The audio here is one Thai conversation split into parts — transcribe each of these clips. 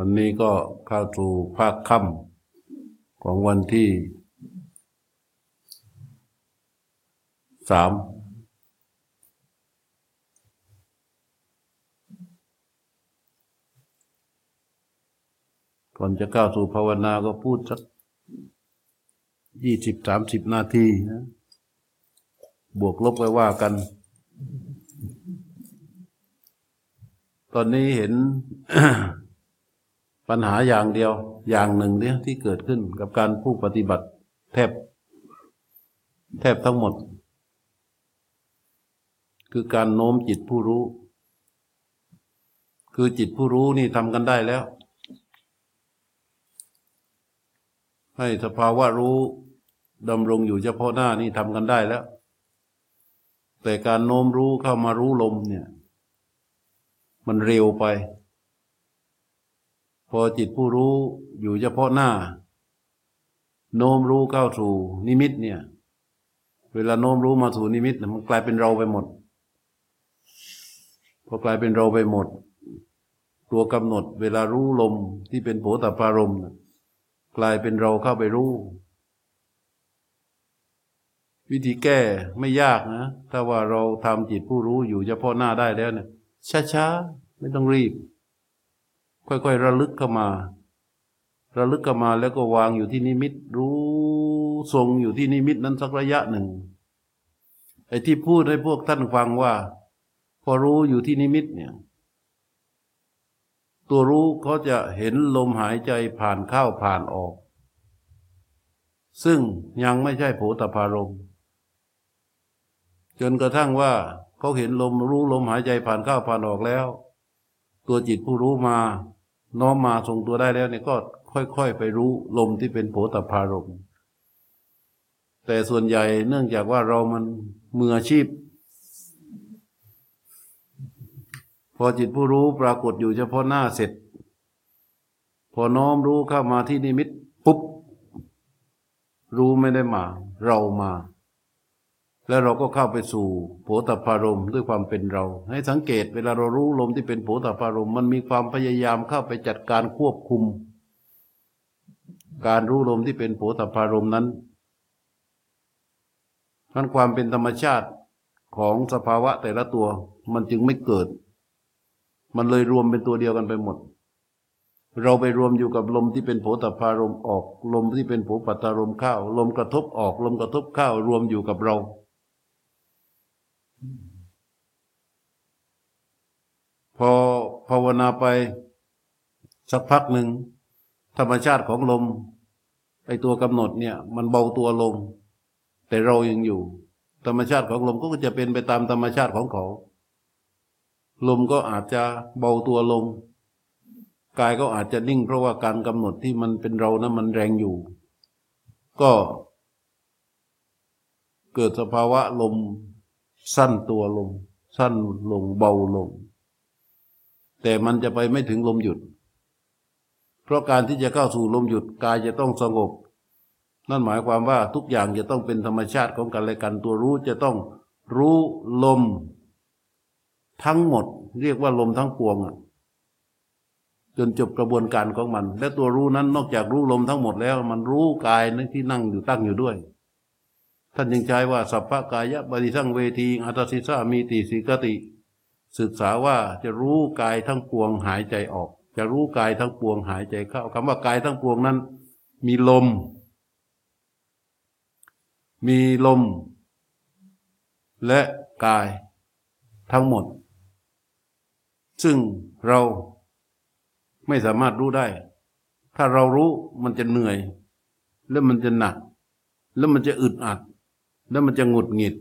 วันนี้ก็เข้าสู่ภาคค่ำของวันที่สามก่อนจะเข้าสู่ภาวนาก็พูดสักยี่สิบสามสิบนาทีนะบวกลบไปว่ากัน ตอนนี้เห็น ปัญหาอย่างเดียว อย่างหนึ่งเนี่ยที่เกิดขึ้นกับการผู้ปฏิบัติ แทบ แทบทั้งหมด คือการโน้มจิตผู้รู้ คือจิตผู้รู้นี่ทำกันได้แล้ว ให้สภาวะรู้ดำรงอยู่เฉพาะหน้านี่ทำกันได้แล้ว แต่การโน้มรู้เข้ามารู้ลมเนี่ย มันเร็วไป พอจิตผู้รู้อยู่เฉพาะหน้า โน้มรู้เข้าสู่นิมิตเนี่ย เวลาโน้มรู้มาสู่นิมิตมันกลายเป็นเราไปหมด พอกลายเป็นเราไปหมด ตัวกำหนด เวลารู้ลมที่เป็นโผฏฐารมกลายเป็นเราเข้าไปรู้ วิธีแก้ไม่ยากนะ ถ้าว่าเราทำจิตผู้รู้อยู่เฉพาะหน้าได้แล้วเนี่ยช้าๆ ไม่ต้องรีบ ค่อยๆ ระลึกเข้ามา ระลึกเข้ามาแล้วก็วางอยู่ที่นิมิต รู้ทรงอยู่ที่นิมิตนั้นสักระยะหนึ่งไอ้ที่พูดให้พวกท่านฟังว่า พอรู้อยู่ที่นิมิตเนี่ย ตัวรู้เขาจะเห็นลมหายใจผ่านเข้าผ่านออก ซึ่งยังไม่ใช่โผฏฐารมจนกระทั่งว่าเขาเห็นลมรู้ลมหายใจผ่านเข้าผ่านออกแล้ว ตัวจิตผู้รู้มา น้อมมาทรงตัวได้แล้วเนี่ยก็ค่อยๆ ไปรู้ลมที่เป็นโผฏฐารมแต่ส่วนใหญ่เนื่องจากว่าเรามันมืออาชีพ พอจิตผู้รู้ปรากฏอยู่เฉพาะหน้าเสร็จ พอน้อมรู้เข้ามาที่นิมิตปุ๊บ รู้ไม่ได้มา เรามา แล้วเราก็เข้าไปสู่โผฏฐารมด้วยความเป็นเรา ให้สังเกตเวลาเรารู้ลมที่เป็นโผฏฐารมมันมีความพยายามเข้าไปจัดการควบคุม การรู้ลมที่เป็นโผฏฐารมนั้นทั้นความเป็นธรรมชาติของสภาวะแต่ละตัว มันจึงไม่เกิด มันเลยรวมเป็นตัวเดียวกันไปหมด เราไปรวมอยู่กับลมที่เป็นโผฏฐารมออก ลมที่เป็นโผปัตตารมเข้า ลมกระทบออก ลมกระทบเข้ารวมอยู่กับเรา พอภาวนาไปสักพักหนึ่ง ธรรมชาติของลมไอตัวกำหนดเนี่ย มันเบาตัวลง แต่เรายังอยู่ ธรรมชาติของลมก็จะเป็นไปตามธรรมชาติของเขา ลมก็อาจจะเบาตัวลงกายก็อาจจะนิ่ง เพราะว่าการกำหนดที่มันเป็นเรานะั้นมันแรงอยู่ ก็เกิดสภาวะลมสั้นตัวลง สั้นลงเบาลง แต่มันจะไปไม่ถึงลมหยุด เพราะการที่จะเข้าสู่ลมหยุดกายจะต้องสงบ นั่นหมายความว่าทุกอย่างจะต้องเป็นธรรมชาติของกันและกันตัวรู้จะต้องรู้ลม ทั้งหมด เรียกว่าลมทั้งปวงอะจนจบกระบวนการของมัน และตัวรู้นั้นนอกจากรู้ลมทั้งหมดแล้ว มันรู้กายนั้นที่นั่งอยู่ตั้งอยู่ด้วย ท่านยังใช้ว่าสัพพกายะบริสังเวทีอัตสิสามีติสิกติ ศึกษาว่าจะรู้กายทั้งปวงหายใจออก จะรู้กายทั้งปวงหายใจเข้าคำว่ากายทั้งปวงนั้น มีลม มีลม และกายทั้งหมด ซึ่งเราไม่สามารถรู้ได้ ถ้าเรารู้มันจะเหนื่อย แล้วมันจะหนัก แล้วมันจะอึดอัด แล้วมันจะหงุดหงิด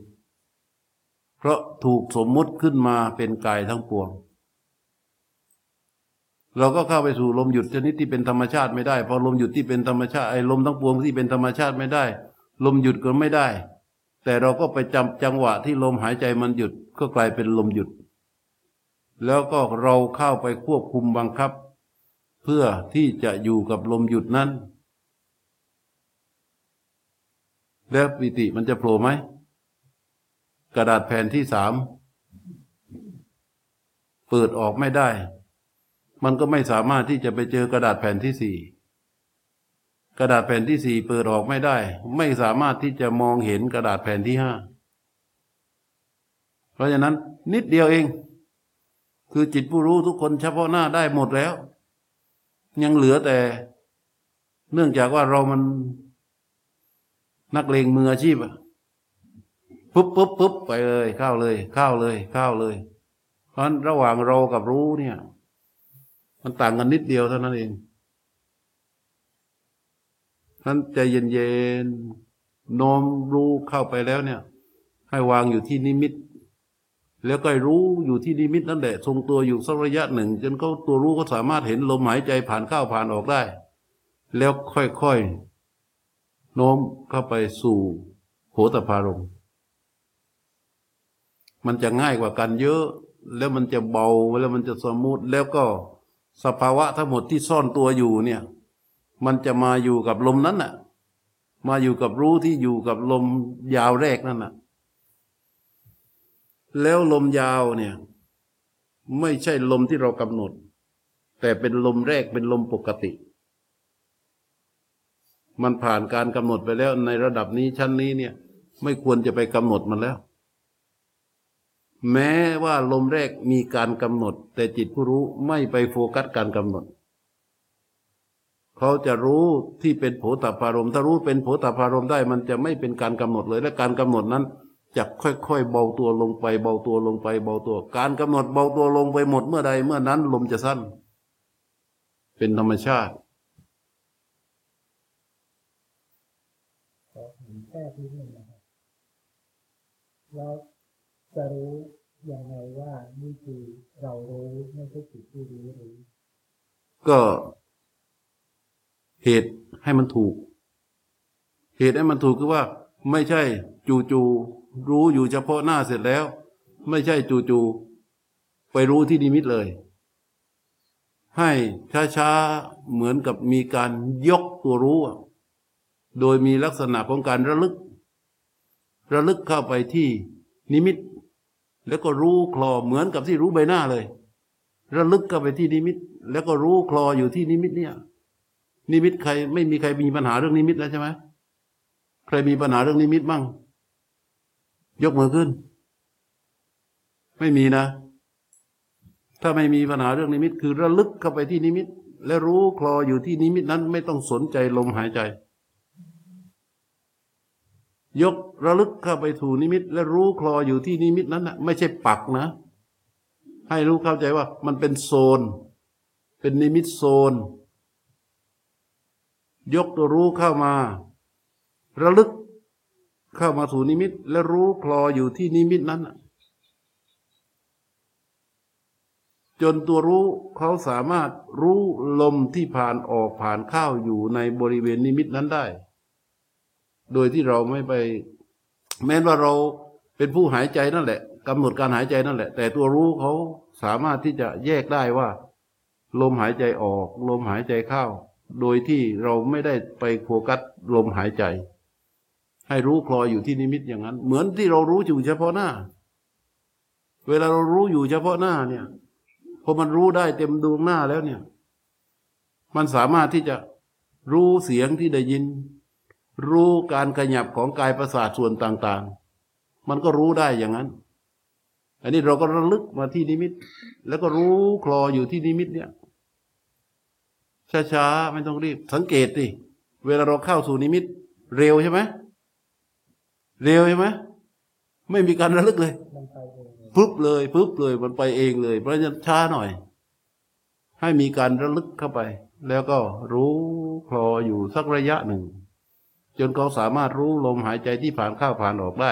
ราะถูกสมมุติขึ้นมาเป็นกายทั้งปวง เราก็เข้าไปสู่ลมหยุดชนิดที่เป็นธรรมชาติไม่ได้พอลมหยุดที่เป็นธรรมชาติไอ้ลมทั้งปวงที่เป็นธรรมชาติไม่ได้ ลมหยุดก็ไม่ได้ แต่เราก็ไปจำจังหวะที่ลมหายใจมันหยุดก็กลายเป็นลมหยุด แล้วก็เราเข้าไปควบคุมบังคับ เพื่อที่จะอยู่กับลมหยุดนั้น แล้วปิติมันจะโผล่ไหม กระดาษแผ่นที่สามเปิดออกไม่ได้ มันก็ไม่สามารถที่จะไปเจอกระดาษแผ่นที่สี่กระดาษแผ่นที่สี่เปิดออกไม่ได้ ไม่สามารถที่จะมองเห็นกระดาษแผ่นที่ห้าเพราะฉะนั้นนิดเดียวเอง คือจิตผู้รู้ทุกคนเฉพาะหน้าได้หมดแล้ว ยังเหลือแต่ เนื่องจากว่าเรามันนักเลงมืออาชีพอะ ปุ๊บปุ๊บปุ๊บไปเลยเข้าเลย เข้าเลยเข้าเลย เพราะฉะนั้นระหว่างเรากับรู้เนี่ย มันต่างกันนิดเดียวเท่านั้นเองนั้นใจเย็นๆน้อมรู้เข้าไปแล้วเนี่ย ให้วางอยู่ที่นิมิต แล้วก็รู้อยู่ที่นิมิตนั่นแหละทรงตัวอยู่สักระยะหนึ่ง จนเขาตัวรู้ก็สามารถเห็นลมหายใจผ่านเข้าผ่านออกได้ แล้วค่อยๆโน้มเข้าไปสู่โหตพารม มันจะง่ายกว่ากันเยอะ แล้วมันจะเบาแล้วมันจะสมูทแล้วก็สภาวะทั้งหมดที่ซ่อนตัวอยู่เนี่ย มันจะมาอยู่กับลมนั้นน่ะ มาอยู่กับรู้ที่อยู่กับลมยาวแรกนั่นน่ะ แล้วลมยาวเนี่ย ไม่ใช่ลมที่เรากำหนด แต่เป็นลมแรกเป็นลมปกติ มันผ่านการกำหนดไปแล้วในระดับนี้ชั้นนี้เนี่ย ไม่ควรจะไปกำหนดมันแล้ว แม้ว่าลมแรกมีการกำหนด แต่จิตผู้รู้ไม่ไปโฟกัสการกำหนด เขาจะรู้ที่เป็นโผตพารมถ้ารู้เป็นโผตพารมได้มันจะไม่เป็นการกำหนดเลย และการกำหนดนั้นจะค่อยๆเบาตัวลงไป เบาตัวลงไป เบาตัว การกำหนดเบาตัวลงไปหมดเมื่อใดเมื่อนั้นลมจะสั้น เป็นธรรมชาติแค่ที่นึงนะครับแล้ว จะรู้อย่างไรว่านี่คือเรารู้ไม่ใช่จิตที่รู้รู้ก็เหตุให้มันถูก เหตุให้มันถูกคือว่า ไม่ใช่จู่ๆรู้อยู่เฉพาะหน้าเสร็จแล้ว ไม่ใช่จู่ๆไปรู้ที่นิมิตเลย ให้ช้าๆเหมือนกับมีการยกตัวรู้ โดยมีลักษณะของการระลึก ระลึกเข้าไปที่นิมิต แล้วก็รู้คลอเหมือนกับที่รู้ใบหน้าเลย ระลึกเข้าไปที่นิมิต แล้วก็รู้คลออยู่ที่นิมิตเนี่ย นิมิตใครไม่มีใครมีปัญหาเรื่องนิมิตแล้วใช่ไหมใครมีปัญหาเรื่องนิมิตบ้าง ยกมือขึ้น ไม่มีนะ ถ้าไม่มีปัญหาเรื่องนิมิต คือระลึกเข้าไปที่นิมิต และรู้คลออยู่ที่นิมิตนั้น ไม่ต้องสนใจลมหายใจ ยกระลึกเข้าไปสู่นิมิต และรู้คลออยู่ที่นิมิตนั้นนะไม่ใช่ปักนะ ให้รู้เข้าใจว่ามันเป็นโซน เป็นนิมิตโซน ยกตัวรู้เข้ามา ระลึกเข้ามาสู่นิมิต และรู้คลออยู่ที่นิมิตนั้นจนตัวรู้เขาสามารถรู้ลมที่ผ่านออกผ่านเข้าอยู่ในบริเวณนิมิตนั้นได้ โดยที่เราไม่ไป แม้ว่าเราเป็นผู้หายใจนั่นแหละกำหนดการหายใจนั่นแหละ แต่ตัวรู้เขาสามารถที่จะแยกได้ว่า ลมหายใจออก ลมหายใจเข้า โดยที่เราไม่ได้ไปโฟกัสลมหายใจ ให้รู้คลอยอยู่ที่นิมิตอย่างนั้น เหมือนที่เรารู้อยู่เฉพาะหน้า เวลาเรารู้อยู่เฉพาะหน้าเนี่ยพอมันรู้ได้เต็มดวงหน้าแล้วเนี่ย มันสามารถที่จะรู้เสียงที่ได้ยิน รู้การขยับของกายประสาทส่วนต่าง ๆ มันก็รู้ได้อย่างนั้น อันนี้เราก็ระลึกมาที่นิมิต แล้วก็รู้คลออยู่ที่นิมิตเนี่ยช้าๆไม่ต้องรีบ สังเกตดิเวลาเราเข้าสู่นิมิต เร็วใช่ไหมเร็วใช่ไหมไม่มีการระลึกเลยปุ๊บเลยปุ๊บเลยมันไปเองเลย เพราะฉะนั้นช้าหน่อย ให้มีการระลึกเข้าไป แล้วก็รู้คลออยู่สักระยะหนึ่ง จนเขาสามารถรู้ลมหายใจที่ผ่านเข้าผ่านออกได้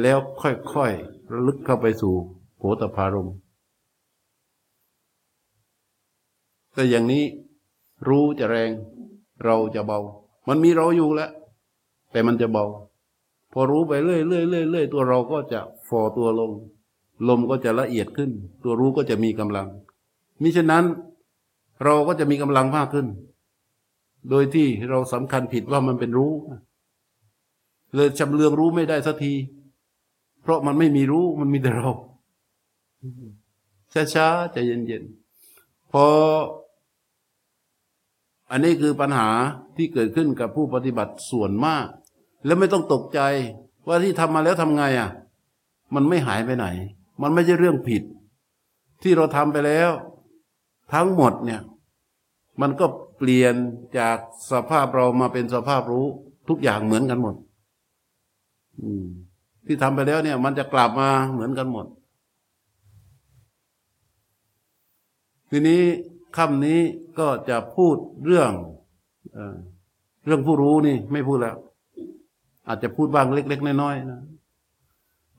แล้วค่อยๆระลึกเข้าไปสู่โผตพารมแต่อย่างนี้รู้จะแรงเราจะเบา มันมีเราอยู่แล้ว แต่มันจะเบา พอรู้ไปเรื่อยเรื่อยเรื่อยเรื่อยตัวเราก็จะฟอตัวลง ลมก็จะละเอียดขึ้น ตัวรู้ก็จะมีกำลังมิฉะนั้นเราก็จะมีกำลังมากขึ้น โดยที่เราสำคัญผิดว่ามันเป็นรู้ เลยจำเลืองรู้ไม่ได้สักที เพราะมันไม่มีรู้มันมีแต่เราช้าๆใจเย็นๆพออันนี้คือปัญหาที่เกิดขึ้นกับผู้ปฏิบัติส่วนมาก แล้วไม่ต้องตกใจว่าที่ทำมาแล้วทำไงอะ มันไม่หายไปไหน มันไม่ใช่เรื่องผิด ที่เราทำไปแล้ว ทั้งหมดเนี่ย มันก็ เปลี่ยนจากสภาพเรามาเป็นสภาพรู้ ทุกอย่างเหมือนกันหมด อืม ที่ทำไปแล้วเนี่ย มันจะกลับมาเหมือนกันหมด ทีนี้คำนี้ก็จะพูดเรื่องเออเรื่องผู้รู้นี่ไม่พูดแล้ว อาจจะพูดบ้างเล็ก ๆ น้อยๆนะ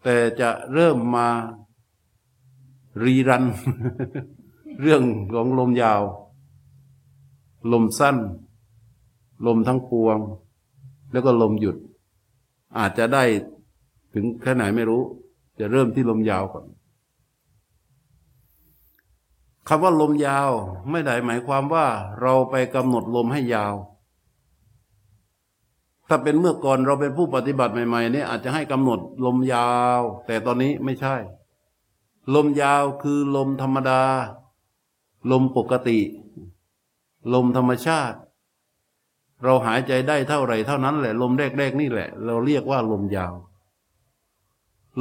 แต่จะเริ่มมารีรัน เรื่องของลมยาว ลมสั้น ลมทั้งปวง แล้วก็ลมหยุด อาจจะได้ถึงแค่ไหนไม่รู้ จะเริ่มที่ลมยาวก่อนคำว่าลมยาวไม่ได้หมายความว่าเราไปกำหนดลมให้ยาว ถ้าเป็นเมื่อก่อนเราเป็นผู้ปฏิบัติใหม่ๆนี่อาจจะให้กำหนดลมยาว แต่ตอนนี้ไม่ใช่ ลมยาวคือลมธรรมดา ลมปกติ ลมธรรมชาติ เราหายใจได้เท่าไหร่เท่านั้นแหละ ลมแรกๆนี่แหละ เราเรียกว่าลมยาว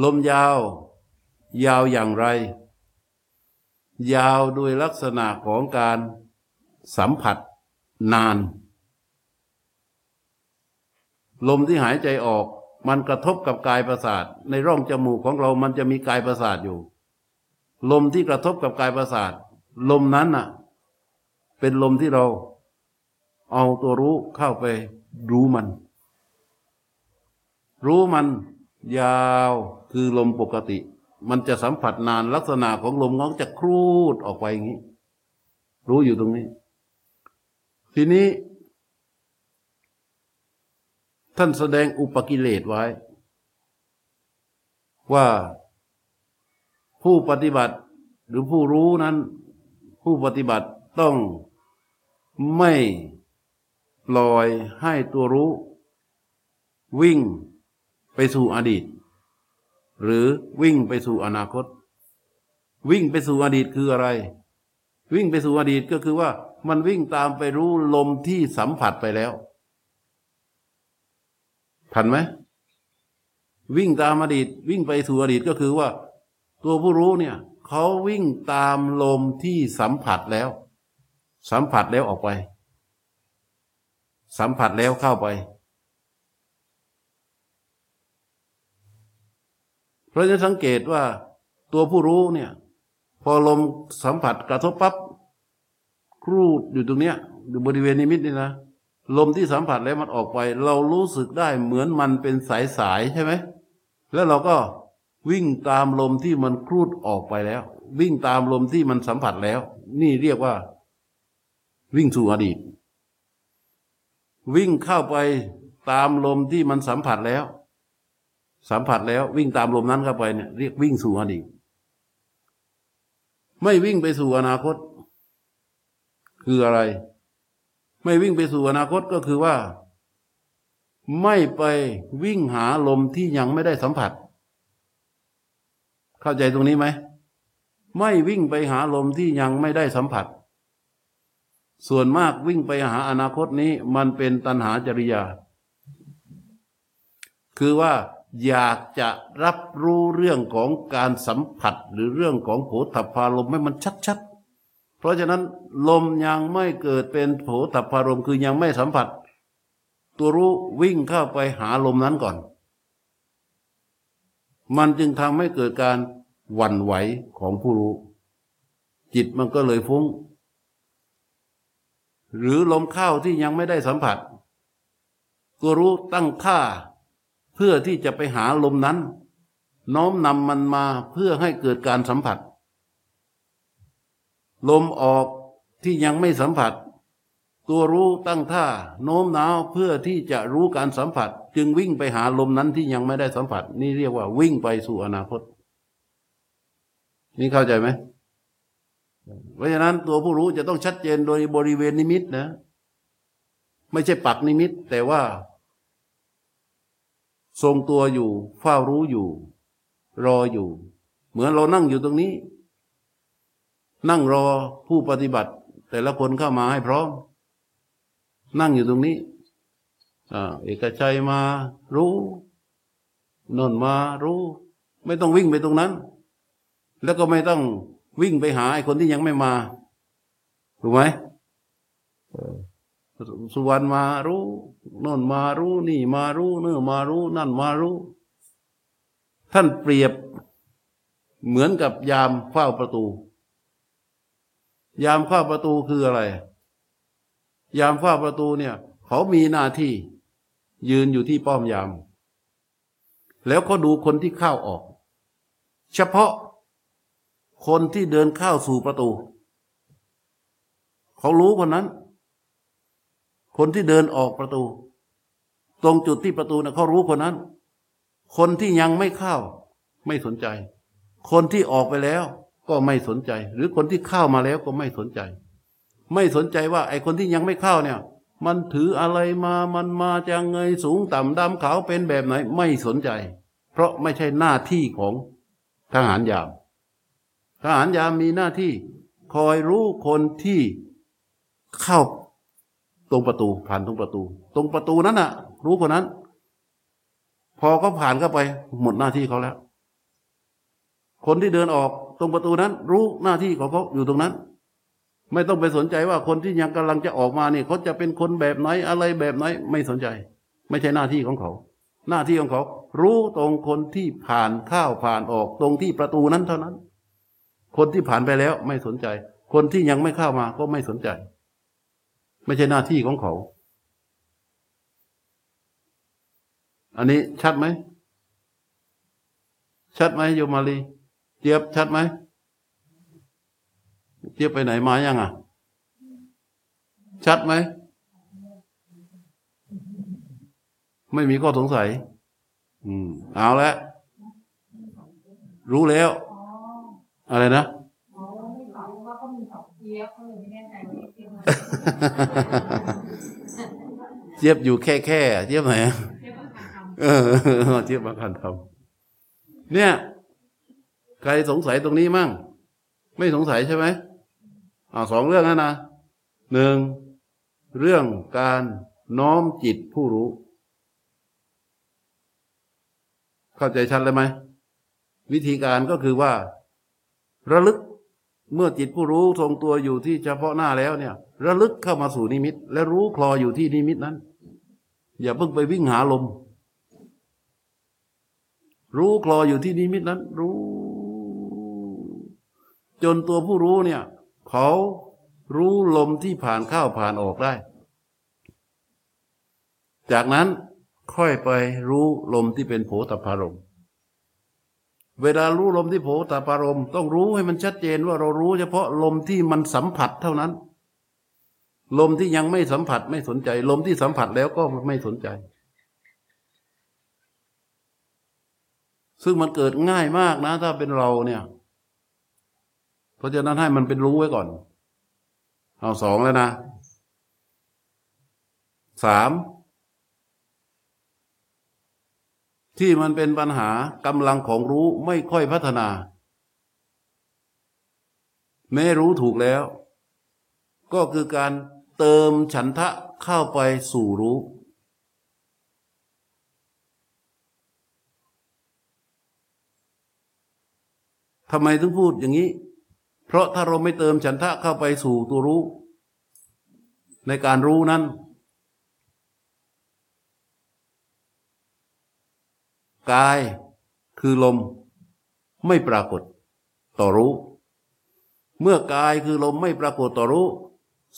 ลมยาว ยาวอย่างไร ยาวโดยลักษณะของการสัมผัสนาน ลมที่หายใจออกมันกระทบกับกายประสาท ในร่องจมูกของเรามันจะมีกายประสาทอยู่ ลมที่กระทบกับกายประสาท ลมนั้นน่ะ เป็นลมที่เราเอาตัวรู้เข้าไปรู้มัน รู้มันยาวคือลมปกติ มันจะสัมผัสนานลักษณะของลมง้องจะครูดออกไปอย่างนี้ รู้อยู่ตรงนี้ ทีนี้ ท่านแสดงอุปกิเลสไว้ ว่าผู้ปฏิบัติหรือผู้รู้นั้น ผู้ปฏิบัติ ต้องไม่ปล่อยให้ตัวรู้ วิ่งไปสู่อดีต หรือวิ่งไปสู่อนาคต วิ่งไปสู่อดีตคืออะไร วิ่งไปสู่อดีตก็คือว่า มันวิ่งตามไปรู้ลมที่สัมผัสไปแล้ว ทันไหมวิ่งตามอดีต วิ่งไปสู่อดีตก็คือว่า ตัวผู้รู้เนี่ยเขาวิ่งตามลมที่สัมผัสแล้ว สัมผัสแล้วออกไป สัมผัสแล้วเข้าไป เพราะฉะนั้นสังเกตว่าตัวผู้รู้เนี่ย พอลมสัมผัสกระทบปับ๊บครูดอยู่ตรงเนี้ยอยู่บริเวณนิมิตนี่นะลมที่สัมผัสแล้วมันออกไป เรารู้สึกได้เหมือนมันเป็นสายสายใช่ไหมแล้วเราก็วิ่งตามลมที่มันครูดออกไปแล้ว วิ่งตามลมที่มันสัมผัสแล้ว นี่เรียกว่า วิ่งสู่อดีต วิ่งเข้าไปตามลมที่มันสัมผัสแล้ว สัมผัสแล้ววิ่งตามลมนั้นเข้าไปเนี่ยเรียกวิ่งสู่อดีต ไม่วิ่งไปสู่อนาคต คืออะไร ไม่วิ่งไปสู่อนาคตก็คือว่า ไม่ไปวิ่งหาลมที่ยังไม่ได้สัมผัส เข้าใจตรงนี้ไหมไม่วิ่งไปหาลมที่ยังไม่ได้สัมผัส ส่วนมากวิ่งไปหาอนาคตนี้มันเป็นตัณหาจริยา คือว่าอยากจะรับรู้เรื่องของการสัมผัสหรือเรื่องของโผฏฐพารมให้มันชัดๆ เพราะฉะนั้นลมยังไม่เกิดเป็นโผฏฐพารมคือยังไม่สัมผัส ตัวรู้วิ่งเข้าไปหาลมนั้นก่อน มันจึงทำให้เกิดการหวั่นไหวของผู้รู้ จิตมันก็เลยฟุ้ง หรือลมเข้าที่ยังไม่ได้สัมผัสตัวรู้ตั้งท่า เพื่อที่จะไปหาลมนั้น น้อมนำมันมาเพื่อให้เกิดการสัมผัส ลมออกที่ยังไม่สัมผัส ตัวรู้ตั้งท่า โน้มน้าวเพื่อที่จะรู้การสัมผัส จึงวิ่งไปหาลมนั้นที่ยังไม่ได้สัมผัส นี่เรียกว่าวิ่งไปสู่อนาคต นี่เข้าใจไหม เพราะฉะนั้นตัวผู้รู้จะต้องชัดเจนโดยบริเวณนิมิตนะ ไม่ใช่ปักนิมิต แต่ว่า ทรงตัวอยู่เฝ้ารู้อยู่ รออยู่ เหมือนเรานั่งอยู่ตรงนี้ นั่งรอผู้ปฏิบัติ แต่ละคนเข้ามาให้พร้อม นั่งอยู่ตรงนี้อเอกชัยมารู้นนมารู้ ไม่ต้องวิ่งไปตรงนั้น แล้วก็ไม่ต้อง วิ่งไปหาไอ้คนที่ยังไม่มา ถูกไหมสุวรรณมารู้นนมารู้นี่มารู้เนื้อมารู้ นั่นมารู้ ท่านเปรียบเหมือนกับยามเฝ้าประตู ยามเฝ้าประตูคืออะไร ยามเฝ้าประตูเนี่ย เขามีหน้าที่ ยืนอยู่ที่ป้อมยาม แล้วก็ดูคนที่เข้าออก เฉพาะ คนที่เดินเข้าสู่ประตู เขารู้คนนั้น คนที่เดินออกประตู ตรงจุดที่ประตูนะเขารู้คนนั้น คนที่ยังไม่เข้า ไม่สนใจ คนที่ออกไปแล้วก็ไม่สนใจ หรือคนที่เข้ามาแล้วก็ไม่สนใจ ไม่สนใจว่า ไอ้คนที่ยังไม่เข้าเนี่ย มันถืออะไรมามันมาจากเงยสูงต่ำดำขาวเป็นแบบไหน ไม่สนใจ เพราะไม่ใช่หน้าที่ของทหารยาม ทหารยามมีหน้าที่คอยรู้คนที่เข้าตรงประตูผ่านตรงประตู ตรงประตูนั้นน่ะ รู้คนนั้น พอเขาผ่านเข้าไป หมดหน้าที่เขาแล้ว คนที่เดินออกตรงประตูนั้น รู้หน้าที่ของเขาอยู่ตรงนั้น ไม่ต้องไปสนใจว่าคนที่ยังกำลังจะออกมาเนี่ยเขาจะเป็นคนแบบไหนอะไรแบบไหน ไม่สนใจ ไม่ใช่หน้าที่ของเขา หน้าที่ของเขา รู้ตรงคนที่ผ่านเข้าผ่านออกตรงที่ประตูนั้นเท่านั้น คนที่ผ่านไปแล้วไม่สนใจ คนที่ยังไม่เข้ามาก็ไม่สนใจ ไม่ใช่หน้าที่ของเขา อันนี้ชัดไหม ชัดไหมโยมมาลีเจี๊ยบชัดไหมเจี๊ยบไปไหนมายังอะ ชัดไหม ไม่มีข้อสงสัย อืม เอาละรู้แล้ว อะไรนะอ๋อไม่ตอบว่าเขามีสองเจี๊ยบเขาเลยไม่แน่ใจว่าเจี๊ยบอะไรเจี๊ยบอยู่แค่แค่เจี๊ยบไหนอะเจี๊ยบต้องการทำเออเจี๊ยบมาคันทำเนี่ย ใครสงสัยตรงนี้มั่ง ไม่สงสัยใช่ไหมอ่าสองเรื่องนะนะหนึ่งเรื่องการน้อมจิตผู้รู้ เข้าใจชัดเลยไหม วิธีการก็คือว่า ระลึกเมื่อจิตผู้รู้ทรงตัวอยู่ที่เฉพาะหน้าแล้วเนี่ย ระลึกเข้ามาสู่นิมิต และรู้คลออยู่ที่นิมิตนั้น อย่าเพิ่งไปวิ่งหาลม รู้คลออยู่ที่นิมิตนั้น รู้ จนตัวผู้รู้เนี่ย เขารู้ลมที่ผ่านเข้าผ่านออกได้ จากนั้นค่อยไปรู้ลมที่เป็นโผตพารมณ เวลารู้ลมที่โผตพารมต้องรู้ให้มันชัดเจนว่าเรารู้เฉพาะลมที่มันสัมผัสเท่านั้น ลมที่ยังไม่สัมผัสไม่สนใจ ลมที่สัมผัสแล้วก็ไม่สนใจ ซึ่งมันเกิดง่ายมากนะ ถ้าเป็นเราเนี่ย เพราะฉะนั้นให้มันเป็นรู้ไว้ก่อน เอาสองแล้วนะสาม ที่มันเป็นปัญหากำลังของรู้ไม่ค่อยพัฒนา แม้รู้ถูกแล้ว ก็คือการเติมฉันทะเข้าไปสู่รู้ ทำไมถึงพูดอย่างนี้ เพราะถ้าเราไม่เติมฉันทะเข้าไปสู่ตัวรู้ ในการรู้นั้น กายคือลมไม่ปรากฏต่อรู้ เมื่อกายคือลมไม่ปรากฏต่อรู้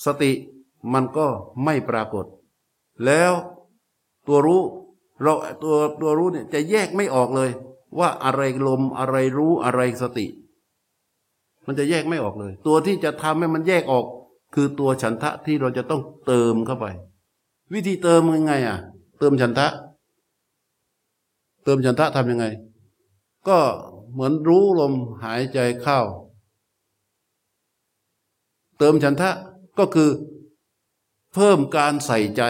สติมันก็ไม่ปรากฏ แล้วตัวรู้เราตัวตัวรู้เนี่ยจะแยกไม่ออกเลย ว่าอะไรลมอะไรรู้อะไรสติ มันจะแยกไม่ออกเลย ตัวที่จะทำให้มันแยกออก คือตัวฉันทะที่เราจะต้องเติมเข้าไป วิธีเติมยังไงอะ เติมฉันทะ ติมฉันทะทำยังไง ก็เหมือนรู้ลมหายใจเข้า เติมฉันทะก็คือเพิ่มการใส่ใจ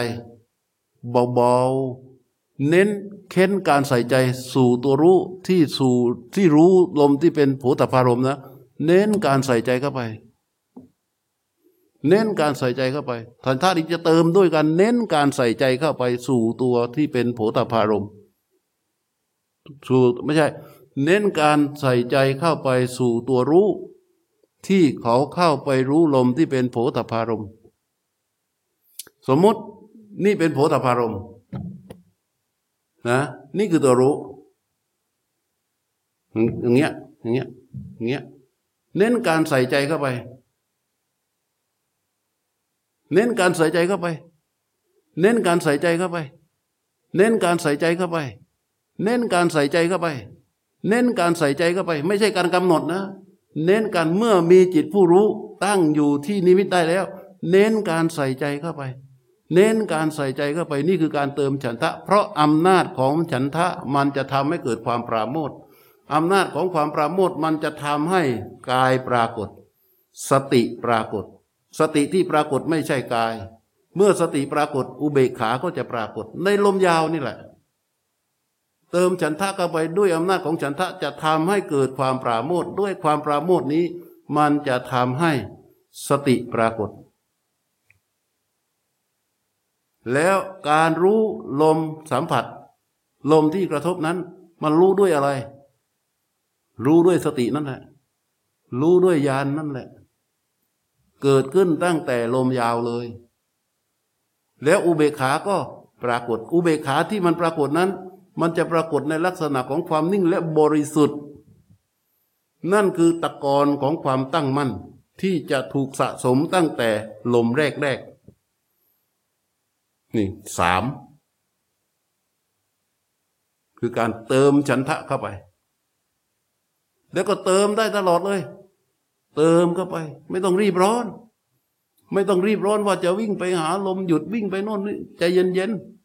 เบาๆ เน้นเค้นการใส่ใจสู่ตัวรู้ที่สู่ที่รู้ลมที่เป็นโผฏฐพารมนะ เน้นการใส่ใจเข้าไป เน้นการใส่ใจเข้าไปฉันทะนี้จะเติมด้วยการเน้นการใส่ใจเข้าไปสู่ตัวที่เป็นโผฏฐารมณ์ สู่ไม่ใช่ เน้นการใส่ใจเข้าไปสู่ตัวรู้ ที่เขาเข้าไปรู้ลมที่เป็นโผฏฐารมสมมุตินี่เป็นโผฏฐารมนะนี่คือตัวรู้ อย่างเงี้ยอย่างเงี้ยอย่างเงี้ยเน้นการใส่ใจเข้าไป เน้นการใส่ใจเข้าไป เน้นการใส่ใจเข้าไป เน้นการใส่ใจเข้าไป เน้นการใส่ใจเข้าไป เน้นการใส่ใจเข้าไป ไม่ใช่การกำหนดนะ เน้นการเมื่อมีจิตผู้รู้ตั้งอยู่ที่นิมิตได้แล้ว เน้นการใส่ใจเข้าไป เน้นการใส่ใจเข้าไปนี่คือการเติมฉันทะ เพราะอำนาจของฉันทะมันจะทำให้เกิดความปราโมทย์อำนาจของความปราโมทมันจะทำให้กายปรากฏ สติปรากฏ สติที่ปรากฏไม่ใช่กาย เมื่อสติปรากฏอุเบกขาก็จะปรากฏ ในลมยาวนี่แหละ เติมฉันทะเข้าไปด้วยอำนาจของฉันทะจะทำให้เกิดความปราโมทด้วยความปราโมทนี้ มันจะทำให้สติปรากฏ แล้วการรู้ลมสัมผัส ลมที่กระทบนั้น มันรู้ด้วยอะไร รู้ด้วยสตินั่นแหละ รู้ด้วยญาณนนั่นแหละ เกิดขึ้นตั้งแต่ลมยาวเลย แล้วอุเบกขาก็ปรากฏ อุเบกขาที่มันปรากฏนั้น มันจะปรากฏในลักษณะของความนิ่งและบริสุทธิ์ นั่นคือตะกอนของความตั้งมั่นที่จะถูกสะสมตั้งแต่ลมแรกแรกนี่สามคือการเติมฉันทะเข้าไป แล้วก็เติมได้ตลอดเลย เติมเข้าไป ไม่ต้องรีบร้อน ไม่ต้องรีบร้อนว่าจะวิ่งไปหาลมหยุดวิ่งไปโน่นนี่ใจเย็นๆ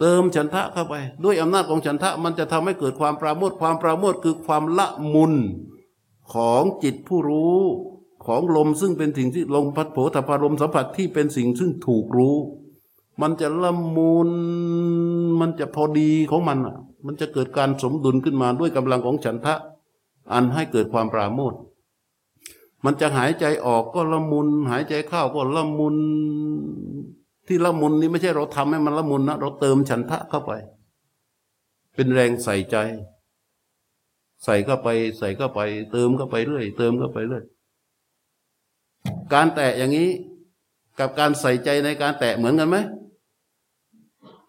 เติมฉันทะเข้าไป ด้วยอำนาจของฉันทะมันจะทำให้เกิดความปราโมทความปราโมทคือความละมุนของจิตผู้รู้ของลมซึ่งเป็นสิ่งที่ลมพัดโผฏฐารมสัมผัสที่เป็นสิ่งซึ่งถูกรู้ มันจะละมุนมันจะพอดีของมันอะ มันจะเกิดการสมดุลขึ้นมาด้วยกำลังของฉันทะ อันให้เกิดความปราโมทมันจะหายใจออกก็ละมุน หายใจเข้าก็ละมุน ที่ละมุนนี่ไม่ใช่เราทำให้มันละมุนนะเราเติมฉันทะเข้าไป เป็นแรงใส่ใจ ใส่เข้าไป ใส่เข้าไป เติมเข้าไปเรื่อยเติมเข้าไปเรื่อยการแตะอย่างนี้ กับการใส่ใจในการแตะเหมือนกันไหม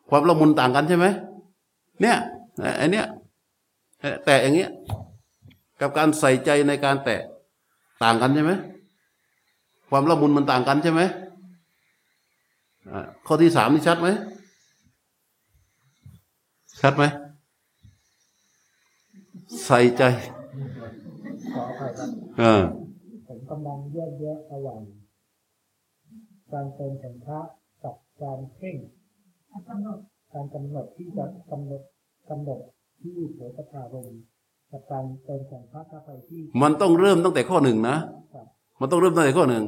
ความละมุนต่างกันใช่ไหมเนี่ยไอเนี้ยแตะอย่างเงี้ยกับการใส่ใจในการแตะต่างกันใช่ไหมความละมุนมันต่างกันใช่ไหม ข้อที่สามนี่ชัดไหม ชัดไหม ใส่ใจขออภัยครับเออผมกำลังแยกแยะระหว่างการเติมฉันทะกับการเพ่งกำหนดการกำหนดที่จะกำหนดกำหนดที่โสตปารมณ์กับการเติมฉันทะเข้าไปที่ มันต้องเริ่มตั้งแต่ข้อหนึ่งนะครับมันต้องเริ่มตั้งแต่ข้อหนึ่ง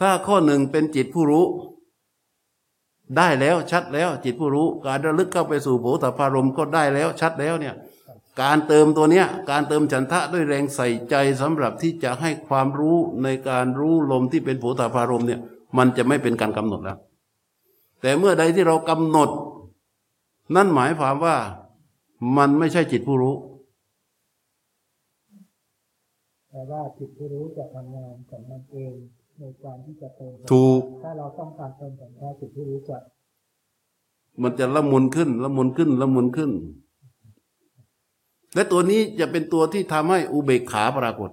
ถ้าข้อหนึ่งเป็นจิตผู้รู้ ได้แล้วชัดแล้ว จิตผู้รู้การระลึกเข้าไปสู่โผฏฐารมก็ได้แล้วชัดแล้วเนี่ยการเติมตัวเนี้ยการเติมฉันทะด้วยแรงใส่ใจสำหรับที่จะให้ความรู้ในการรู้ลมที่เป็นโผฏฐารมเนี่ยมันจะไม่เป็นการกำหนดแล้ว แต่เมื่อใดที่เรากำหนด นั่นหมายความว่ามันไม่ใช่จิตผู้รู้แต่ว่าจิตผู้รู้จะทำงานของมันเอง ในการที่จะเติมถูกถ้าเราต้องการเติมฉันทะจิตผู้รู้จะมันจะละมุนขึ้น ละมุนขึ้น ละมุนขึ้น และตัวนี้จะเป็นตัวที่ทำให้อุเบกขาปรากฏ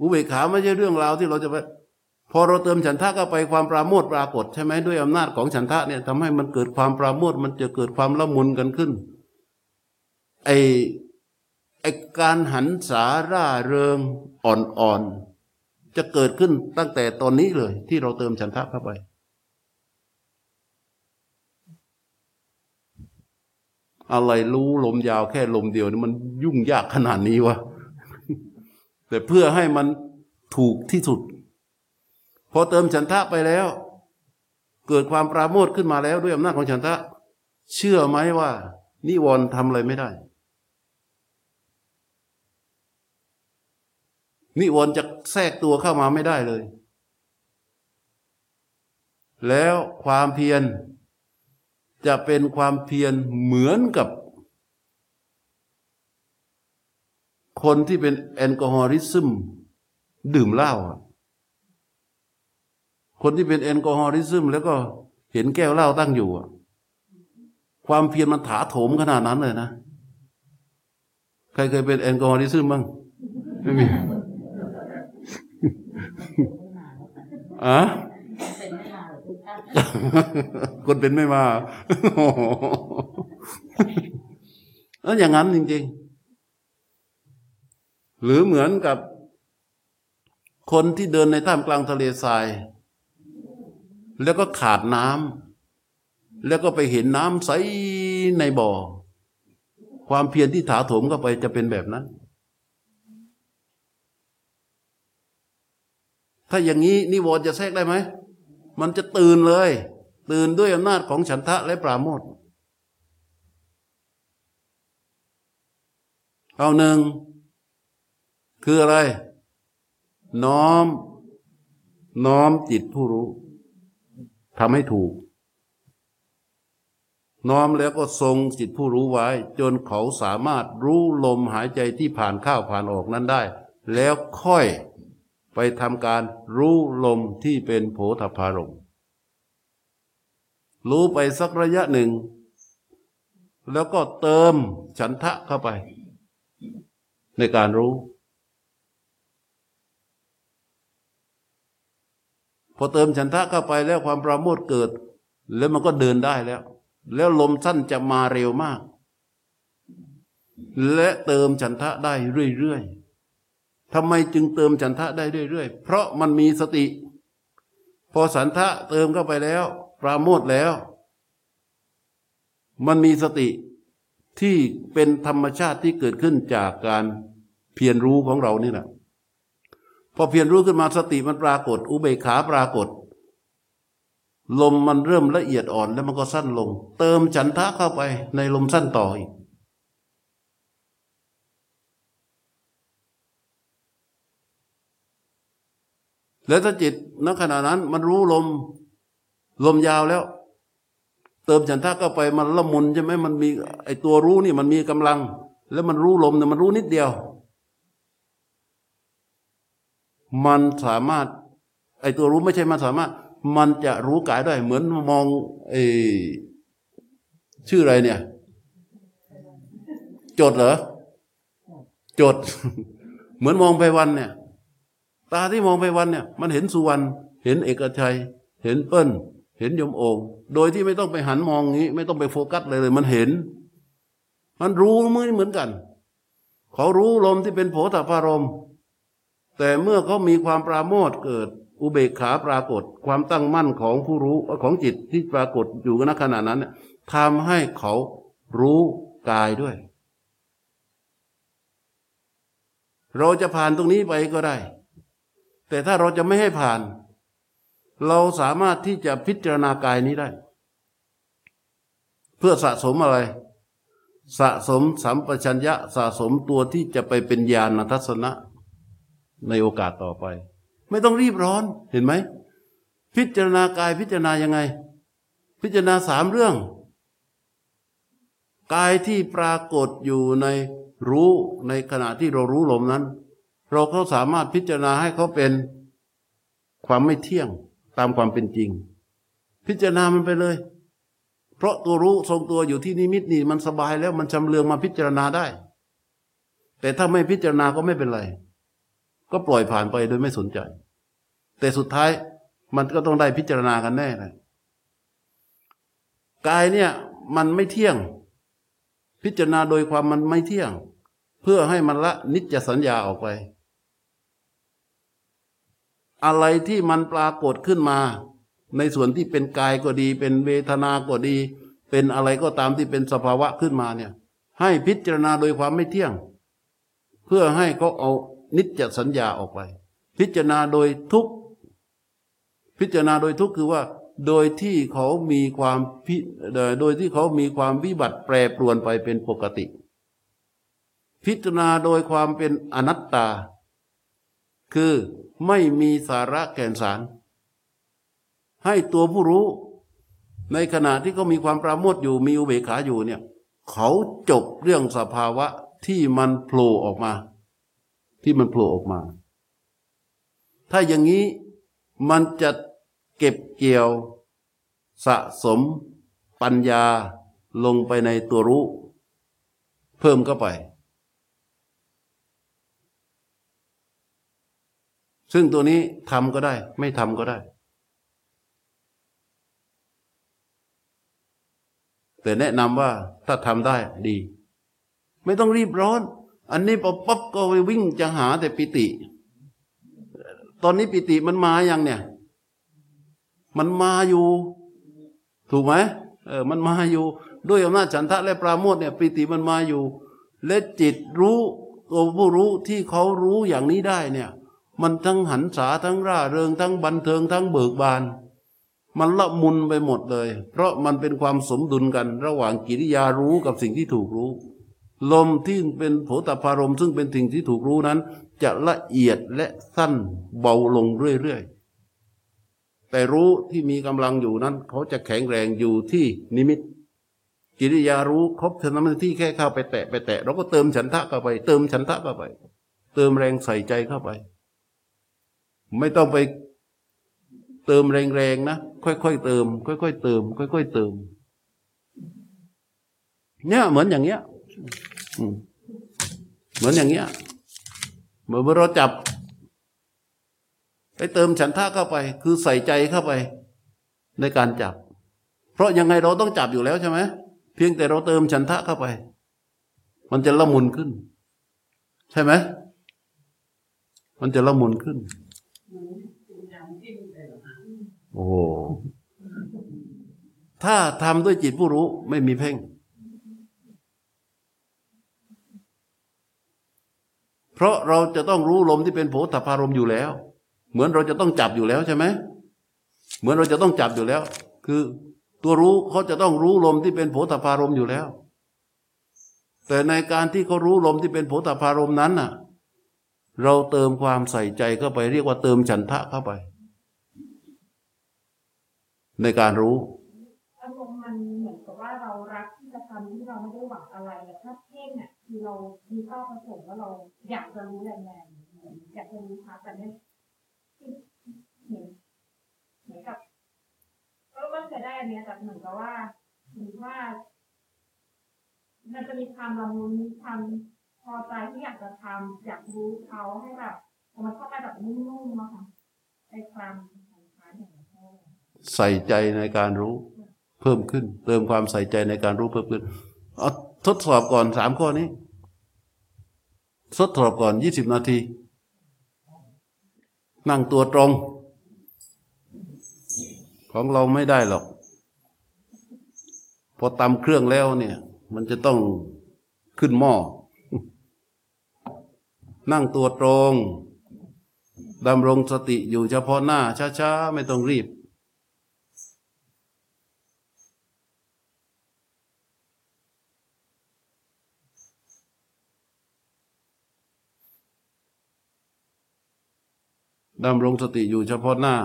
อุเบกขาไม่ใช่เรื่องราวที่เราจะไปพอเราเติมฉันทะเข้าไปความปราโมทย์ปรากฏใช่ไหมด้วยอำนาจของฉันทะเนี่ยทำให้มันเกิดความปราโมทย์มันจะเกิดความละมุนกันขึ้น ไอ ไอการหันสาร่าเริงอ่อนๆ จะเกิดขึ้นตั้งแต่ตอนนี้เลย ที่เราเติมฉันทะเข้าไป อะไรรู้ลมยาวแค่ลมเดียวนี่มันยุ่งยากขนาดนี้วะแต่เพื่อให้มันถูกที่สุด พอเติมฉันทะไปแล้ว เกิดความปราโมทขึ้นมาแล้วด้วยอำนาจของฉันทะ เชื่อไหมว่า นิวรณ์ทำอะไรไม่ได้ นิวรณ์จะแทรกตัวเข้ามาไม่ได้เลย แล้วความเพียรจะเป็นความเพียรเหมือนกับ คนที่เป็น alcoholism ดื่มเหล้าคนที่เป็น alcoholism แล้วก็เห็นแก้วเหล้าตั้งอยู่ ความเพียรมันถาโถมขนาดนั้นเลยนะ ใครเคยเป็น alcoholism บ้างไม่มี อะเป็นไม่มาหรือคนเป็นไม่มาแล้วอย่างนั้นจริง ๆ หรือเหมือนกับคนที่เดินในท่ามกลางทะเลทราย แล้วก็ขาดน้ำแล้วก็ไปเห็นน้ำใสในบ่อ ความเพียรที่ถาโถมเข้าไปจะเป็นแบบนั้น ถ้าอย่างนี้นิวรณ์จะแทรกได้ไหม มันจะตื่นเลย ตื่นด้วยอำนาจของฉันทะและปราโมทเอาหนึ่ง คืออะไร น้อม น้อมจิตผู้รู้ทำให้ถูก น้อมแล้วก็ทรงจิตผู้รู้ไว้ จนเขาสามารถรู้ลมหายใจที่ผ่านเข้าผ่านออกนั้นได้ แล้วค่อย ไปทำการรู้ลมที่เป็นโผฏฐารมรู้ไปสักระยะหนึ่ง แล้วก็เติมฉันทะเข้าไป ในการรู้ พอเติมฉันทะเข้าไปแล้วความปราโมทเกิด แล้วมันก็เดินได้แล้ว แล้วลมสั้นจะมาเร็วมาก และเติมฉันทะได้เรื่อยๆ ทำไมจึงเติมฉันทะได้เรื่อยๆ เพราะมันมีสติ พอสันทะเติมเข้าไปแล้ว ปราโมทแล้ว มันมีสติที่เป็นธรรมชาติที่เกิดขึ้นจากการเพียรรู้ของเรานี่แหละพอเพียรรู้ขึ้นมาสติมันปรากฏ อุเบกขาปรากฏ ลมมันเริ่มละเอียดอ่อนแล้วมันก็สั้นลง เติมฉันทะเข้าไปในลมสั้นต่ออีก แล้วถ้าจิตณขณะนั้นมันรู้ลม ลมยาวแล้ว เติมฉันทะเข้าไปมันละมุนใช่ไหมมันมีไอตัวรู้นี่มันมีกำลัง แล้วมันรู้ลมเนี่ยมันรู้นิดเดียว มันสามารถ ไอตัวรู้ไม่ใช่มันสามารถ มันจะรู้กายได้ เหมือนมองไอชื่ออะไรเนี่ย จดเหรอจด เหมือนมองไปวันเนี่ย ตาที่มองไปวันเนี่ย มันเห็นสุวรรณเห็นเอกชัย เห็นเปิ้ลเห็นยมโองโดยที่ไม่ต้องไปหันมองงี้ ไม่ต้องไปโฟกัสเลยเลย มันเห็น มันรู้มือเหมือนกัน เขารู้ลมที่เป็นโผฏฐารมแต่เมื่อเขามีความปราโมทเกิด อุเบกขาปรากฏ ความตั้งมั่นของผู้รู้ของจิตที่ปรากฏอยู่ณขณะนั้นทำให้เขารู้กายด้วย เราจะผ่านตรงนี้ไปก็ได้ แต่ถ้าเราจะไม่ให้ผ่าน เราสามารถที่จะพิจารณากายนี้ได้ เพื่อสะสมอะไร สะสมสัมปชัญญะสะสมตัวที่จะไปเป็นญาณทัศนะ ในโอกาสต่อไป ไม่ต้องรีบร้อนเห็นไหม พิจารณากายพิจารณายังไง พิจารณาสามเรื่อง กายที่ปรากฏอยู่ในรู้ในขณะที่เรารู้ลมนั้น เราก็สามารถพิจารณาให้เขาเป็นความไม่เที่ยงตามความเป็นจริง พิจารณามันไปเลย เพราะตัวรู้ทรงตัวอยู่ที่นิมิตนี่มันสบายแล้วมันจำเลืองมาพิจารณาได้ แต่ถ้าไม่พิจารณาก็ไม่เป็นไร ก็ปล่อยผ่านไปโดยไม่สนใจ แต่สุดท้ายมันก็ต้องได้พิจารณากันแน่เลยกายเนี่ยมันไม่เที่ยง พิจารณาโดยความมันไม่เที่ยง เพื่อให้มันละนิจสัญญาออกไป อะไรที่มันปรากฏขึ้นมา ในส่วนที่เป็นกายก็ดี เป็นเวทนาก็ดี เป็นอะไรก็ตามที่เป็นสภาวะขึ้นมาเนี่ย ให้พิจารณาโดยความไม่เที่ยง เพื่อให้เขาเอานิจสัญญาออกไป พิจารณาโดยทุกพิจารณาโดยทุกคือว่า โดยที่เขามีความพิโดยที่เขามีความวิบัติแปรปรวนไปเป็นปกติ พิจารณาโดยความเป็นอนัตตา คือไม่มีสาระแก่นสาร ให้ตัวผู้รู้ ในขณะที่เขามีความปราโมทอยู่มีอุเบกขาอยู่เนี่ยเขาจบเรื่องสภาวะที่มันโผล่ออกมา ที่มันโผล่ออกมา ถ้าอย่างนี้มันจะเก็บเกี่ยวสะสมปัญญาลงไปในตัวรู้ เพิ่มเข้าไป ซึ่งตัวนี้ทำก็ได้ ไม่ทำก็ได้ แต่แนะนำว่าถ้าทำได้ดี ไม่ต้องรีบร้อน อันนี้พอปั๊บก็ไปวิ่งจะหาแต่ปิติ ตอนนี้ปิติมันมาอย่างเนี่ย มันมาอยู่ ถูกไหมเออมันมาอยู่ ด้วยอำนาจฉันทะและปราโมทเนี่ยปิติมันมาอยู่ และจิตรู้ตัวผู้รู้ที่เขารู้อย่างนี้ได้เนี่ย มันทั้งหันษาทั้งร่าเริงทั้งบันเทิงทั้งเบิกบาน มันละมุนไปหมดเลย เพราะมันเป็นความสมดุลกันระหว่างกิริยารู้กับสิ่งที่ถูกรู้ ลมที่เป็นโผตพารมซึ่งเป็นสิ่งที่ถูกรู้นั้น จะละเอียดและสั้นเบาลงเรื่อยๆ แต่รู้ที่มีกำลังอยู่นั้น เขาจะแข็งแรงอยู่ที่นิมิตกิริยารู้ครบทำหน้าที่แค่เข้าไปแตะไปแตะ เราก็เติมฉันทะเข้าไป เติมฉันทะเข้าไป เติมแรงใส่ใจเข้าไป ไม่ต้องไปเติมแรงๆนะ ค่อยๆเติม ค่อยๆเติม ค่อยๆเติม เนี่ยเหมือนอย่างเงี้ยเหมือนอย่างเงี้ยเหมือนเมื่อเราจับ ไปเติมฉันทะเข้าไป คือใส่ใจเข้าไป ในการจับ เพราะยังไงเราต้องจับอยู่แล้วใช่ไหมเพียงแต่เราเติมฉันทะเข้าไป มันจะละมุนขึ้น ใช่ไหมมันจะละมุนขึ้น โอ้โหถ้าทำด้วยจิตผู้รู้ไม่มีเพ่ง เพราะเราจะต้องรู้ลมที่เป็นโผฏฐารมอยู่แล้ว เหมือนเราจะต้องจับอยู่แล้วใช่ไหมเหมือนเราจะต้องจับอยู่แล้ว คือตัวรู้เขาจะต้องรู้ลมที่เป็นโผฏฐารมอยู่แล้ว แต่ในการที่เขารู้ลมที่เป็นโผฏฐารมนั้นน่ะ เราเติมความใส่ใจเข้าไป เรียกว่าเติมฉันทะเข้าไป ในการรู้อารมณ์มันเหมือนกับว่าเรารักที่จะทำที่เราไม่ได้หวังอะไรแต่ถ้าเพ่งเนี่ยคือเรามีเป้าประสงค์ว่าเราอยากจะรู้แรงๆเหมือนอยากจะรู้ชัดแต่เนี่ยเหมือนเหมือนกับก็ว่าเคยได้อันเนี้ยแต่เหมือนกับว่าเหมือนว่ามันจะมีความละมุนมีความพอใจที่อยากจะทำอยากรู้เขาให้แบบมันเข้าไปแบบนุ่มๆอะค่ะในความสัมพันธ์ของเขา ใส่ใจในการรู้เพิ่มขึ้น เติมความใส่ใจในการรู้เพิ่มขึ้นเอาทดสอบก่อนสามข้อนี้ ทดสอบก่อนยี่สิบนาที นั่งตัวตรง ของเราไม่ได้หรอก พอตำเครื่องแล้วเนี่ย มันจะต้องขึ้นหม้อนั่งตัวตรงดำรงสติอยู่เฉพาะหน้าช้าๆ ไม่ต้องรีบ ดำรงสติอยู่เฉพาะหน้า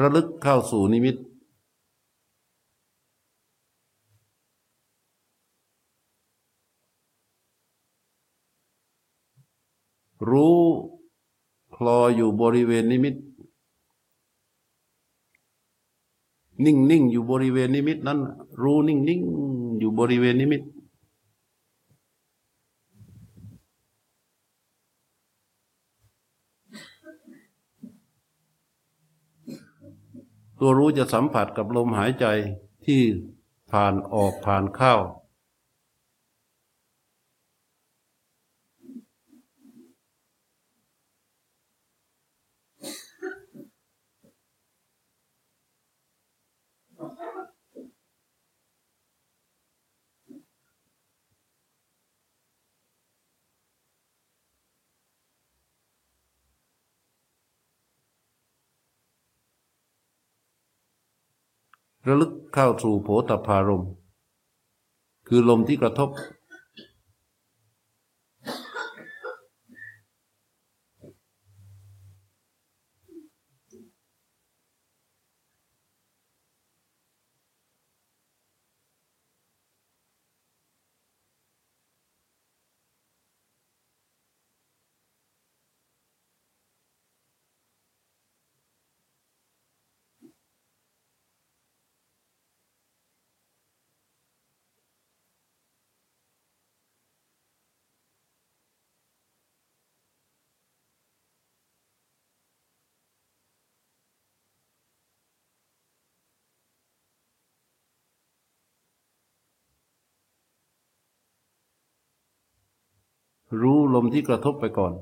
ระลึกเข้าสู่นิมิต รู้คลออยู่บริเวณนิมิต นิ่งนิ่งอยู่บริเวณนิมิตนั้น รู้นิ่งนิ่งอยู่บริเวณนิมิต ตัวรู้จะสัมผัสกับลมหายใจที่ผ่านออกผ่านเข้า ระลึกเข้าสู่โผฏฐารมคือลมที่กระทบ รู้ ลมที่กระทบไปก่อน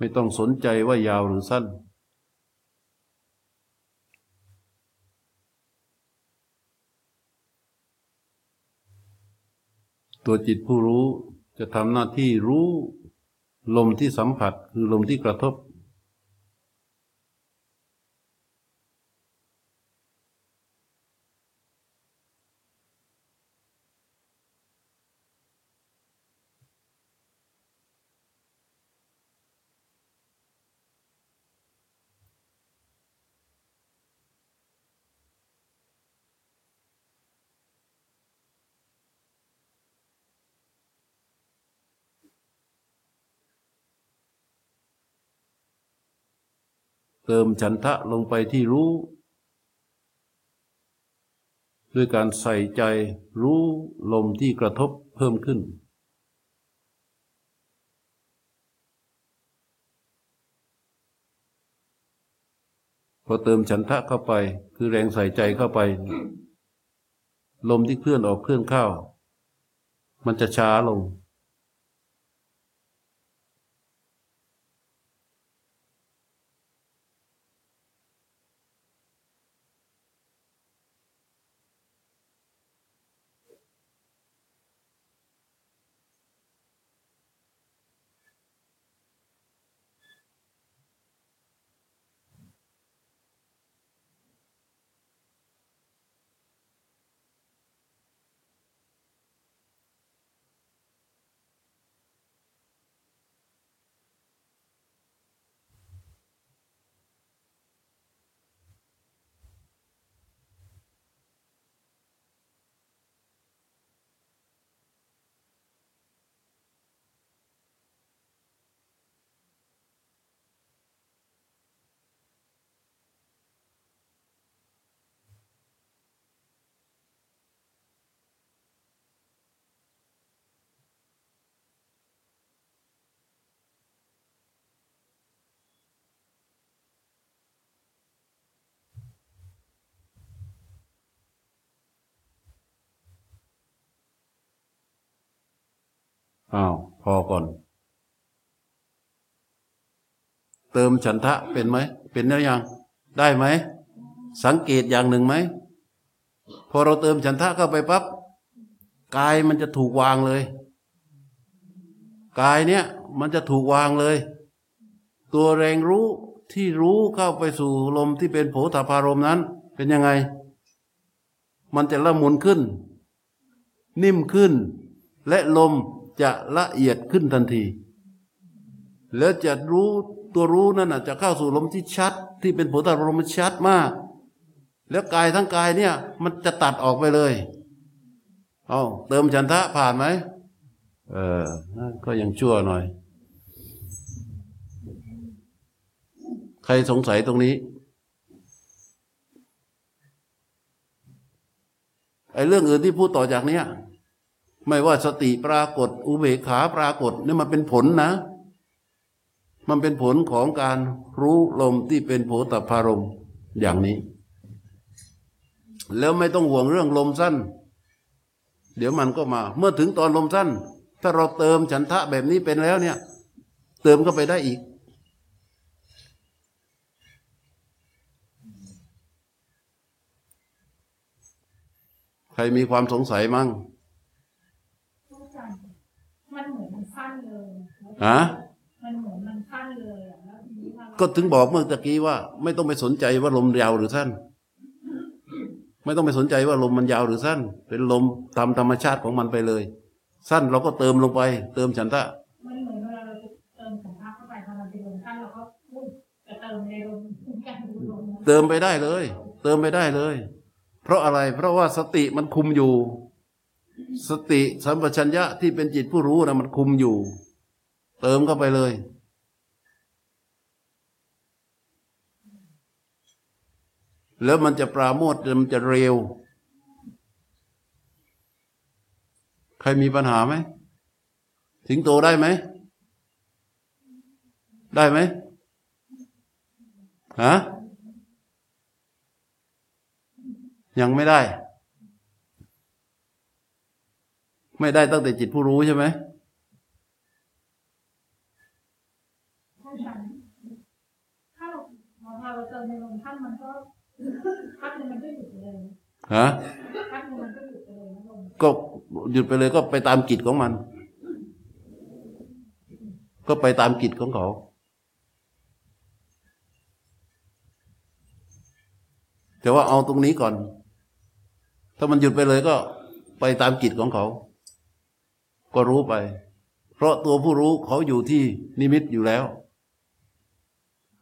ไม่ต้องสนใจว่ายาวหรือสั้น ตัวจิตผู้รู้จะทำหน้าที่รู้ ลมที่สัมผัสคือลมที่กระทบ เติมฉันทะลงไปที่รู้ ด้วยการใส่ใจรู้ลมที่กระทบเพิ่มขึ้น พอเติมฉันทะเข้าไป คือแรงใส่ใจเข้าไป ลมที่เคลื่อนออกเคลื่อนเข้า มันจะช้าลง อ้าวพอก่อน เติมฉันทะเป็นไหม เป็นแล้ยัง ได้ไหม สังเกตอย่างหนึ่งไหม พอเราเติมฉันทะเข้าไปปับ๊บกายมันจะถูกวางเลย กายเนี่ยมันจะถูกวางเลย ตัวแรงรู้ที่รู้เข้าไปสู่ลมที่เป็นโผฏฐารมนั้น เป็นยังไง มันจะละมุนขึ้น นิ่มขึ้น และลม จะละเอียดขึ้นทันที แล้วจะรู้ตัวรู้นั่นจะเข้าสู่ลมที่ชัด ที่เป็นโผฏฐารมณ์ชัดมาก แล้วกายทั้งกายเนี่ย มันจะตัดออกไปเลย เอาเติมฉันทะผ่านไหมเออ ก็ยังชั่วหน่อย ใครสงสัยตรงนี้ไอ้เรื่องอื่นที่พูดต่อจากเนี้ย ไม่ว่าสติปรากฏ อุเบกขาปรากฏนี่มันเป็นผลนะ มันเป็นผลของการรู้ลมที่เป็นโผตพารมอย่างนี้ แล้วไม่ต้องห่วงเรื่องลมสั้น เดี๋ยวมันก็มา เมื่อถึงตอนลมสั้น ถ้าเราเติมฉันทะแบบนี้เป็นแล้วเนี่ย เติมเข้าไปได้อีกใครมีความสงสัยมั่ง มันเหมือนมันสั้นเลยฮะมันเหมือนมันสั้นเลยอะแล้วทีนี้พอเราก็ถึงบอกเมื่อตะกี้ว่า ไม่ต้องไปสนใจว่าลมยาวหรือสั้น ไม่ต้องไปสนใจว่าลมมันยาวหรือสั้น เป็นลมตามธรรมชาติของมันไปเลย สั้นเราก็เติมลงไป เติมฉันทะมันเหมือนเวลาเราจะเติมสัมภาษณ์เข้าไปพอมันเป็นลมสั้นเราก็พูดจะเติมในลมการดูลมเติมไปได้เลย เติมไปได้เลย เพราะอะไร เพราะว่าสติมันคุมอยู่ สติสัมปชัญญะที่เป็นจิตผู้รู้นะมันคุมอยู่ เติมเข้าไปเลย แล้วมันจะปราโมทมันจะเร็ว ใครมีปัญหาไหมสิงโตได้ไหม ได้ไหมฮะยังไม่ได้ ไม่ได้ตั้งแต่จิตผู้รู้ใช่ไหมเข้าใจถ้าเราพอเราเติมในลมสั้นมันก็พักหนึงมันก็หยุดไปเลยฮะพักหนึงมันก็หยุดไปเลยนะลมก็หยุดไปเลยก็ไปตามกิจของมัน ก็ไปตามกิจของเขาแต่ว่าเอาตรงนี้ก่อน ถ้ามันหยุดไปเลยก็ไปตามกิจของเขา ก็รู้ไป เพราะตัวผู้รู้เขาอยู่ที่นิมิตอยู่แล้ว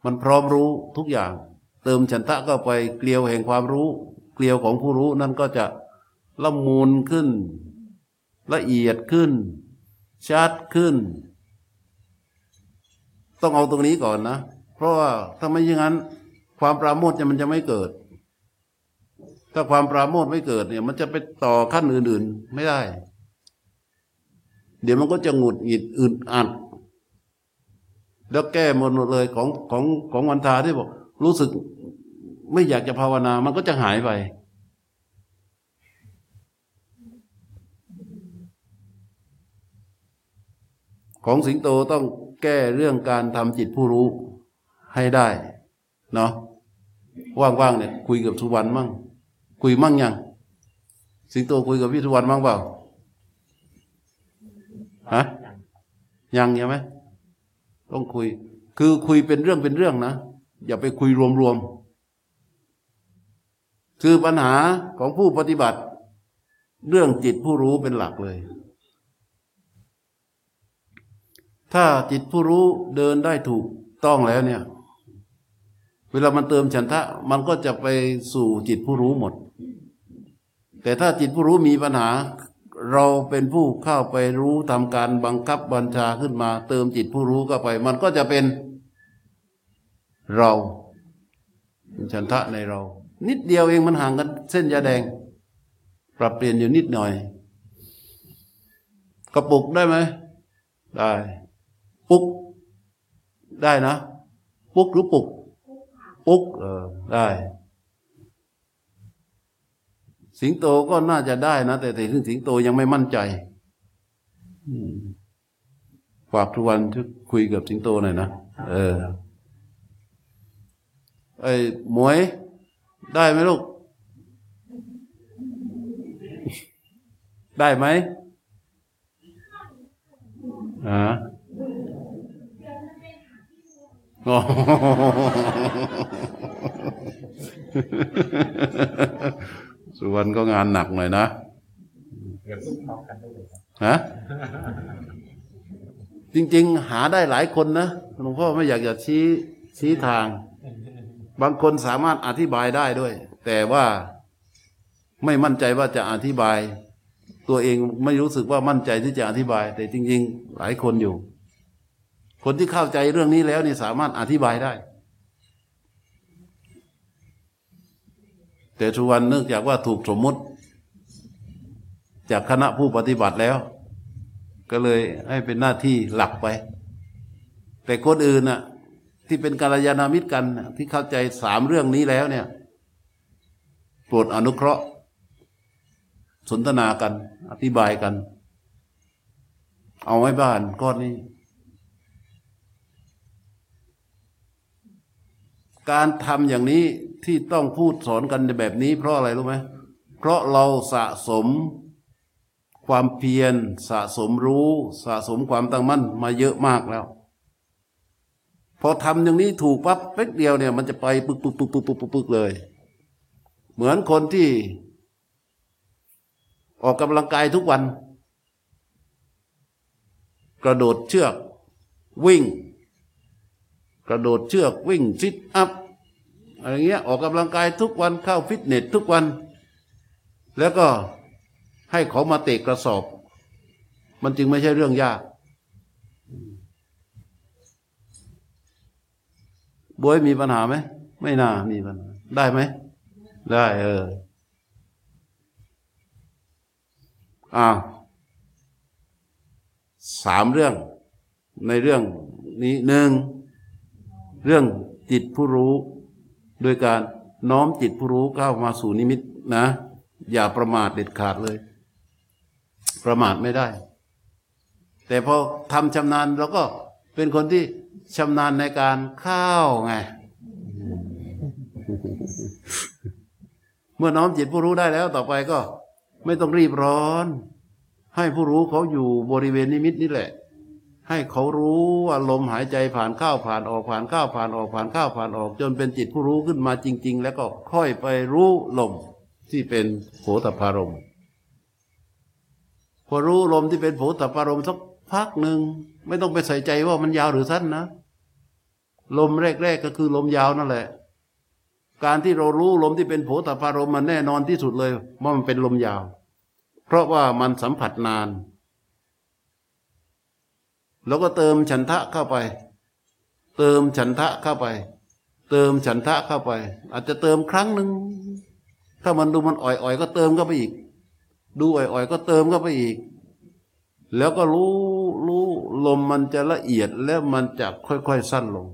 มันพร้อมรู้ทุกอย่าง เติมฉันทะก็ไปเกลียวแห่งความรู้ เกลียวของผู้รู้นั่นก็จะละมูลขึ้น ละเอียดขึ้น ชัดขึ้น ต้องเอาตรงนี้ก่อนนะ เพราะว่าถ้าไม่อย่างนั้น ความปราโมทย์มันจะไม่เกิดถ้าความปราโมทไม่เกิดเนี่ย มันจะไปต่อขั้นอื่นๆ ไม่ได้ เดี๋ยวมันก็จะหงุดหงิดอึดอัด แล้วแก้หมดเลยของของของวันทาที่บอก รู้สึกไม่อยากจะภาวนา มันก็จะหายไปของสิงโตต้องแก้เรื่องการทำจิตผู้รู้ให้ได้เนาะว่างๆเนี่ยคุยกับสุวรรณมั่ง คุยมั่งยัง สิงโตคุยกับพี่สุวรรณมั่งเปล่า ฮะยังใช่ไหมต้องคุย คือคุยเป็นเรื่องเป็นเรื่องนะอย่าไปคุยรวมๆคือปัญหาของผู้ปฏิบัติ เรื่องจิตผู้รู้เป็นหลักเลย ถ้าจิตผู้รู้เดินได้ถูกต้องแล้วเนี่ย เวลามันเติมฉันทะ มันก็จะไปสู่จิตผู้รู้หมด แต่ถ้าจิตผู้รู้มีปัญหา เราเป็นผู้เข้าไปรู้ทำการบังคับบัญชาขึ้นมา เติมจิตผู้รู้เข้าไป มันก็จะเป็นเราเป็นฉันทะในเรา นิดเดียวเองมันห่างกันเส้นยาแดง ปรับเปลี่ยนอยู่นิดหน่อย กระปุกได้ไหมได้ ปุก ได้นะ ปุกหรือปุก ปุกเออได้ สิงโตก็น่าจะได้นะ แต่แต่ถึงสิงโตยังไม่มั่นใจฝากทุกวันที่คุยกับสิงโตหน่อยนะเออ ไอ้หมวย ได้ไหมลูก ได้ไหมอ่าอ๋อ สุวรรณก็งานหนักหน่อยนะเดี๋ยวซุกพร้อมกันได้เลยครับฮะจริง ๆ หาได้หลายคนนะหลวงพ่อไม่อยากจะชี้ชี้ทาง บางคนสามารถอธิบายได้ด้วย แต่ว่าไม่มั่นใจว่าจะอธิบาย ตัวเองไม่รู้สึกว่ามั่นใจที่จะอธิบาย แต่จริง ๆ หลายคนอยู่ คนที่เข้าใจเรื่องนี้แล้วนี่สามารถอธิบายได้ แต่ทุกวันเนื่องจากว่าถูกสมมุติ จากคณะผู้ปฏิบัติแล้ว ก็เลยให้เป็นหน้าที่หลักไป แต่คนอื่นน่ะที่เป็นกัลยาณมิตรกัน ที่เข้าใจสามเรื่องนี้แล้วเนี่ยโปรดอนุเคราะห์ สนทนากัน อธิบายกัน เอาไว้บ้านก้อนนี้ การทำอย่างนี้ ที่ต้องพูดสอนกันในแบบนี้ เพราะอะไรรู้ไหมเพราะเราสะสมความเพียรสะสมรู้ สะสมความตั้งมั่นมาเยอะมากแล้ว พอทำอย่างนี้ถูกปั๊บเป๊กเดียวเนี่ยมันจะไปปึกปึกปึกปึกปึกปึกปึกเลย เหมือนคนที่ ออกกำลังกายทุกวัน กระโดดเชือกวิ่ง กระโดดเชือกวิ่งซิทอัพ อะไรเงี้ยออกกำลังกายทุกวันเข้าฟิตเนสทุกวัน แล้วก็ให้เขามาเตะกระสอบ มันจึงไม่ใช่เรื่องยากบวยมีปัญหาไหมไม่น่ามีปัญหาได้ไหม ได้เอออ่าสามเรื่องในเรื่องนี้หนึ่งเรื่องจิตผู้รู้ โดยการน้อมจิตผู้รู้เข้ามาสู่นิมิตนะ อย่าประมาทเด็ดขาดเลย ประมาทไม่ได้ แต่พอทำชำนาญเราก็เป็นคนที่ชำนาญในการเข้าไง เมื่อน้อมจิตผู้รู้ได้แล้ว ต่อไปก็ ไม่ต้องรีบร้อน ให้ผู้รู้เขาอยู่บริเวณนิมิตนี่แหละ ให้เขารู้ว่าลมหายใจผ่านเข้าผ่านออกผ่านเข้าผ่านออกผ่านเข้าผ่านออก จนเป็นจิตผู้รู้ขึ้นมาจริง ๆ แล้วก็ค่อยไปรู้ลมที่เป็นโผฏฐารมพอรู้ลมที่เป็นโผฏฐารมสักพักหนึ่งไม่ต้องไปใส่ใจว่ามันยาวหรือสั้นนะ ลมแรก ๆ ก็คือลมยาวนั่นแหละ การที่เรารู้ลมที่เป็นโผฏฐารมมันแน่นอนที่สุดเลยว่ามันเป็นลมยาว เพราะว่ามันสัมผัสนาน แล้วก็เติมฉันทะเข้าไป เติมฉันทะเข้าไป เติมฉันทะเข้าไป อาจจะเติมครั้งหนึ่งถ้ามันดูมันอ่อยๆ ก็เติมเข้าไปอีก ดูอ่อยๆ ก็เติมเข้าไปอีก แล้วก็รู้รู้ลมมันจะละเอียดแล้วมันจะค่อยๆสั้นลง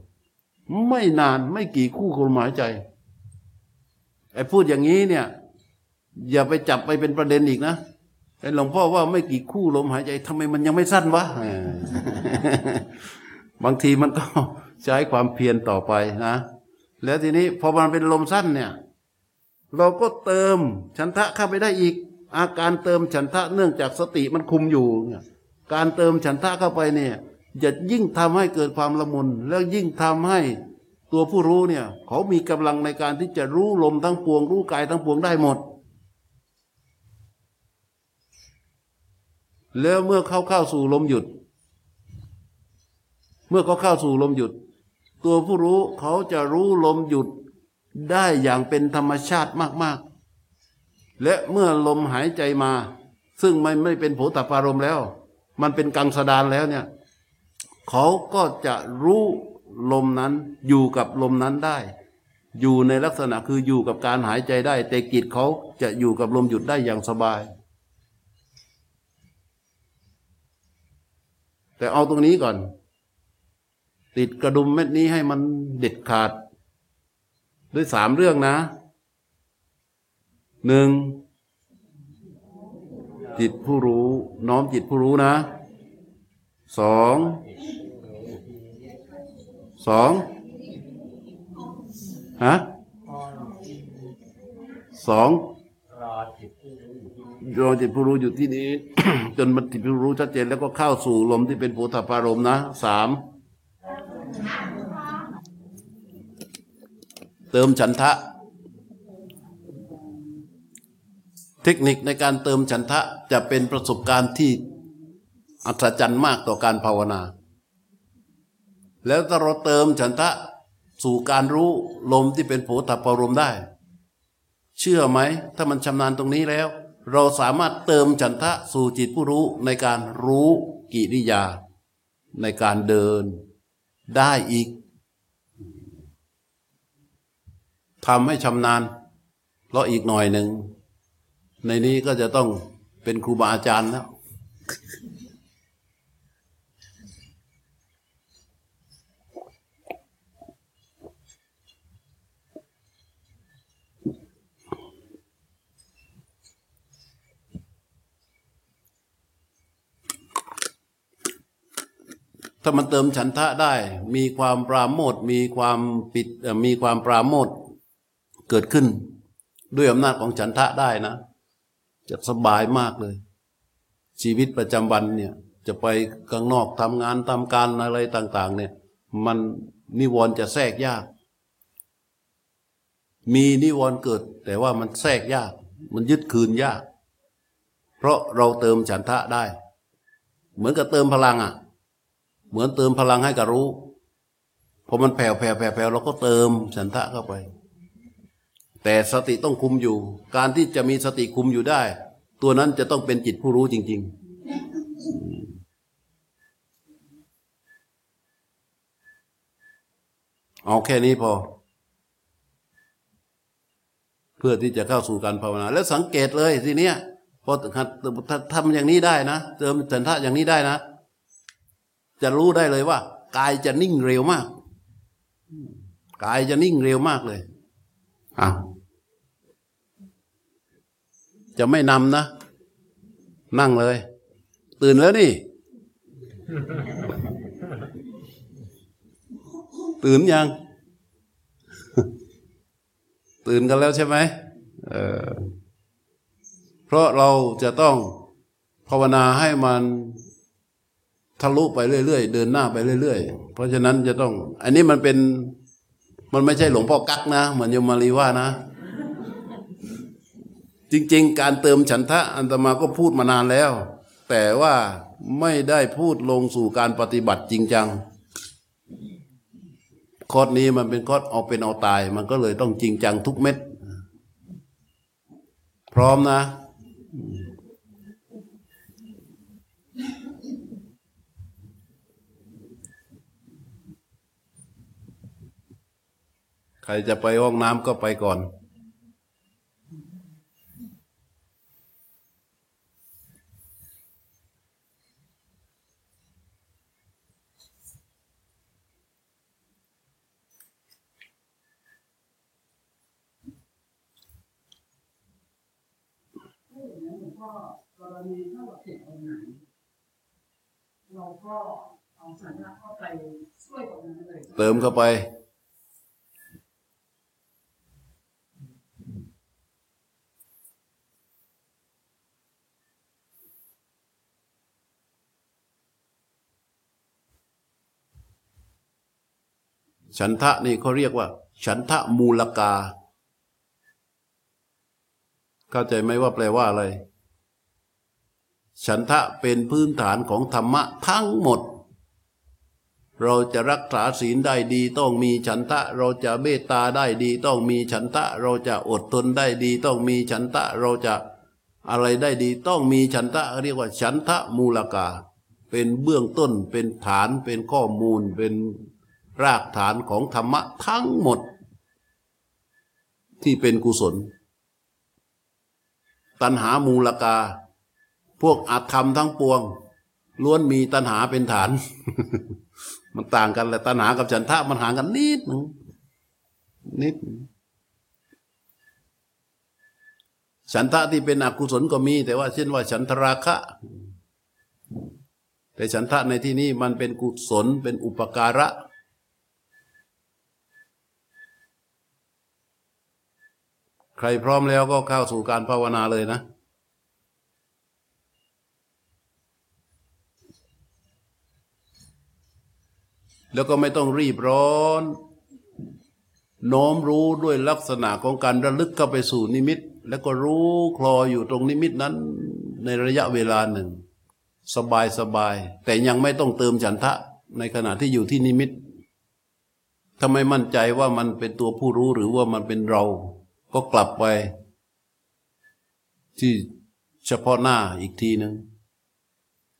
ไม่นานไม่กี่คู่ลมหายใจไอ้พูดอย่างนี้เนี่ย อย่าไปจับไปเป็นประเด็นอีกนะ ไอ้หลวงพ่อว่าไม่กี่คู่ลมหายใจทำไมมันยังไม่สั้นวะบางทีมันก็ใช้ความเพียรต่อไปนะ แล้วทีนี้พอมันเป็นลมสั้นเนี่ย เราก็เติมฉันทะเข้าไปได้อีก อาการเติมฉันทะเนื่องจากสติมันคุมอยู่เนี่ยการเติมฉันทะเข้าไปเนี่ยจะยิ่งทำให้เกิดความละมุน แล้วยิ่งทำให้ตัวผู้รู้เนี่ย เขามีกำลังในการที่จะรู้ลมทั้งปวง รู้กายทั้งปวงได้หมด แล้วเมื่อเข้าเข้าสู่ลมหยุด เมื่อเขาเข้าสู่ลมหยุด ตัวผู้รู้เขาจะรู้ลมหยุดได้อย่างเป็นธรรมชาติมากๆ และเมื่อลมหายใจมา ซึ่งไม่ไม่เป็นโผฏฐารมแล้ว มันเป็นกังสดานแล้วเนี่ยเขาก็จะรู้ลมนั้นอยู่กับลมนั้นได้ อยู่ในลักษณะคืออยู่กับการหายใจได้ แต่กิจเขาจะอยู่กับลมหยุดได้อย่างสบาย แต่เอาตรงนี้ก่อน ติดกระดุมเม็ดนี้ให้มันเด็ดขาด ด้วยสามเรื่องนะหนึ่งจิตผู้รู้น้อมจิตผู้รู้นะสองสองฮะสอง รอจิตผู้รู้อยู่ที่นี้ จนมันจิตผู้รู้ชัดเจนแล้วก็เข้าสู่ลมที่เป็นโพธพารมนะสามเติมฉันทะ เทคนิคในการเติมฉันทะจะเป็นประสบการณ์ที่อัศจรรย์มากต่อการภาวนา แล้วถ้าเราเติมฉันทะสู่การรู้ลมที่เป็นโผฏฐพารมได้ เชื่อไหม ถ้ามันชำนาญตรงนี้แล้ว เราสามารถเติมฉันทะสู่จิตผู้รู้ในการรู้กิริยา ในการเดินได้อีกทำให้ชำนาญ เพราะอีกหน่อยหนึ่ง ในนี้ก็จะต้องเป็นครูบาอาจารย์แล้ว ถ้ามันเติมฉันทะได้ มีความปราโมทมีความปิดมีความปราโมทเกิดขึ้น ด้วยอำนาจของฉันทะได้นะ จะสบายมากเลย ชีวิตประจำวันเนี่ย จะไปข้างนอกทำงานทำการอะไรต่าง ๆ เนี่ย มันนิวรณ์จะแทรกยาก มีนิวรณ์เกิด แต่ว่ามันแทรกยาก มันยึดคืนยาก เพราะเราเติมฉันทะได้ เหมือนกับเติมพลังอะ เหมือนเติมพลังให้กับรู้พอมันแผ่วแผ่วแผ่วแผ่วเราก็เติมฉันทะเข้าไป แต่สติต้องคุมอยู่ การที่จะมีสติคุมอยู่ได้ ตัวนั้นจะต้องเป็นจิตผู้รู้จริง ๆเอาแค่นี้พอ เพื่อที่จะเข้าสู่การภาวนา แล้วสังเกตเลยทีเนี้ยพอถ้าทำอย่างนี้ได้นะเติมฉันทะอย่างนี้ได้นะ จะรู้ได้เลยว่า กายจะนิ่งเร็วมากกายจะนิ่งเร็วมากเลยอะจะไม่นำนะ นั่งเลย ตื่นแล้วนี่ ตื่นยัง ตื่นกันแล้วใช่ไหมเออเพราะเราจะต้องภาวนาให้มันะลุไปเรื่อยๆ เดินหน้าไปเรื่อยๆ เพราะฉะนั้นจะต้อง อันนี้มันเป็นมันไม่ใช่หลวงพ่อกักนะเหมือนโยมมารีว่านะ จริงๆ การเติมฉันทะอันตมาก็พูดมานานแล้ว แต่ว่าไม่ได้พูดลงสู่การปฏิบัติจริงจังคอร์สนี้มันเป็นคอร์สเอาเป็นเอาตาย มันก็เลยต้องจริงจังทุกเม็ด พร้อมนะ ใครจะไปห้องน้ำก็ไปก่อน กรณีถ้าเราเก็บตรงไหนเราก็เอาสัญญาเข้าไปช่วยตรงนั้นเลย เติมเข้าไป ฉันทะนี่เขาเรียกว่า ฉันทะมูลกา เข้าใจไหมว่าแปลว่าอะไร ฉันทะเป็นพื้นฐานของธรรมะทั้งหมด เราจะรักษาศีลได้ดีต้องมีฉันทะ เราจะเมตตาได้ดีต้องมีฉันทะ เราจะอดทนได้ดีต้องมีฉันทะ เราจะอะไรได้ดีต้องมีฉันทะเรียกว่าฉันทะมูลกา เป็นเบื้องต้นเป็นฐานเป็นข้อมูลเป็น รากฐานของธรรมะทั้งหมด ที่เป็นกุศล ตัณหามูลกา พวกอาธรรมทั้งปวง ล้วนมีตัณหาเป็นฐาน มันต่างกันแหละตัณหากับฉันทะมันห่างกันนิดหนึงนิดฉันทะที่เป็นอกุศลก็มี แต่ว่าเช่นว่าฉันทราคะ แต่ฉันทะในที่นี้มันเป็นกุศลเป็นอุปการะ ใครพร้อมแล้วก็เข้าสู่การภาวนาเลยนะ แล้วก็ไม่ต้องรีบร้อน โน้มรู้ด้วยลักษณะของการระลึกเข้าไปสู่นิมิต แล้วก็รู้คลออยู่ตรงนิมิตนั้น ในระยะเวลาหนึ่ง สบายสบาย แต่ยังไม่ต้องเติมฉันทะในขณะที่อยู่ที่นิมิตถ้าไม่มั่นใจว่ามันเป็นตัวผู้รู้หรือว่ามันเป็นเรา ก็กลับไป ที่เฉพาะหน้าอีกทีหนึ่ง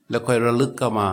แล้วค่อยระลึกเข้ามา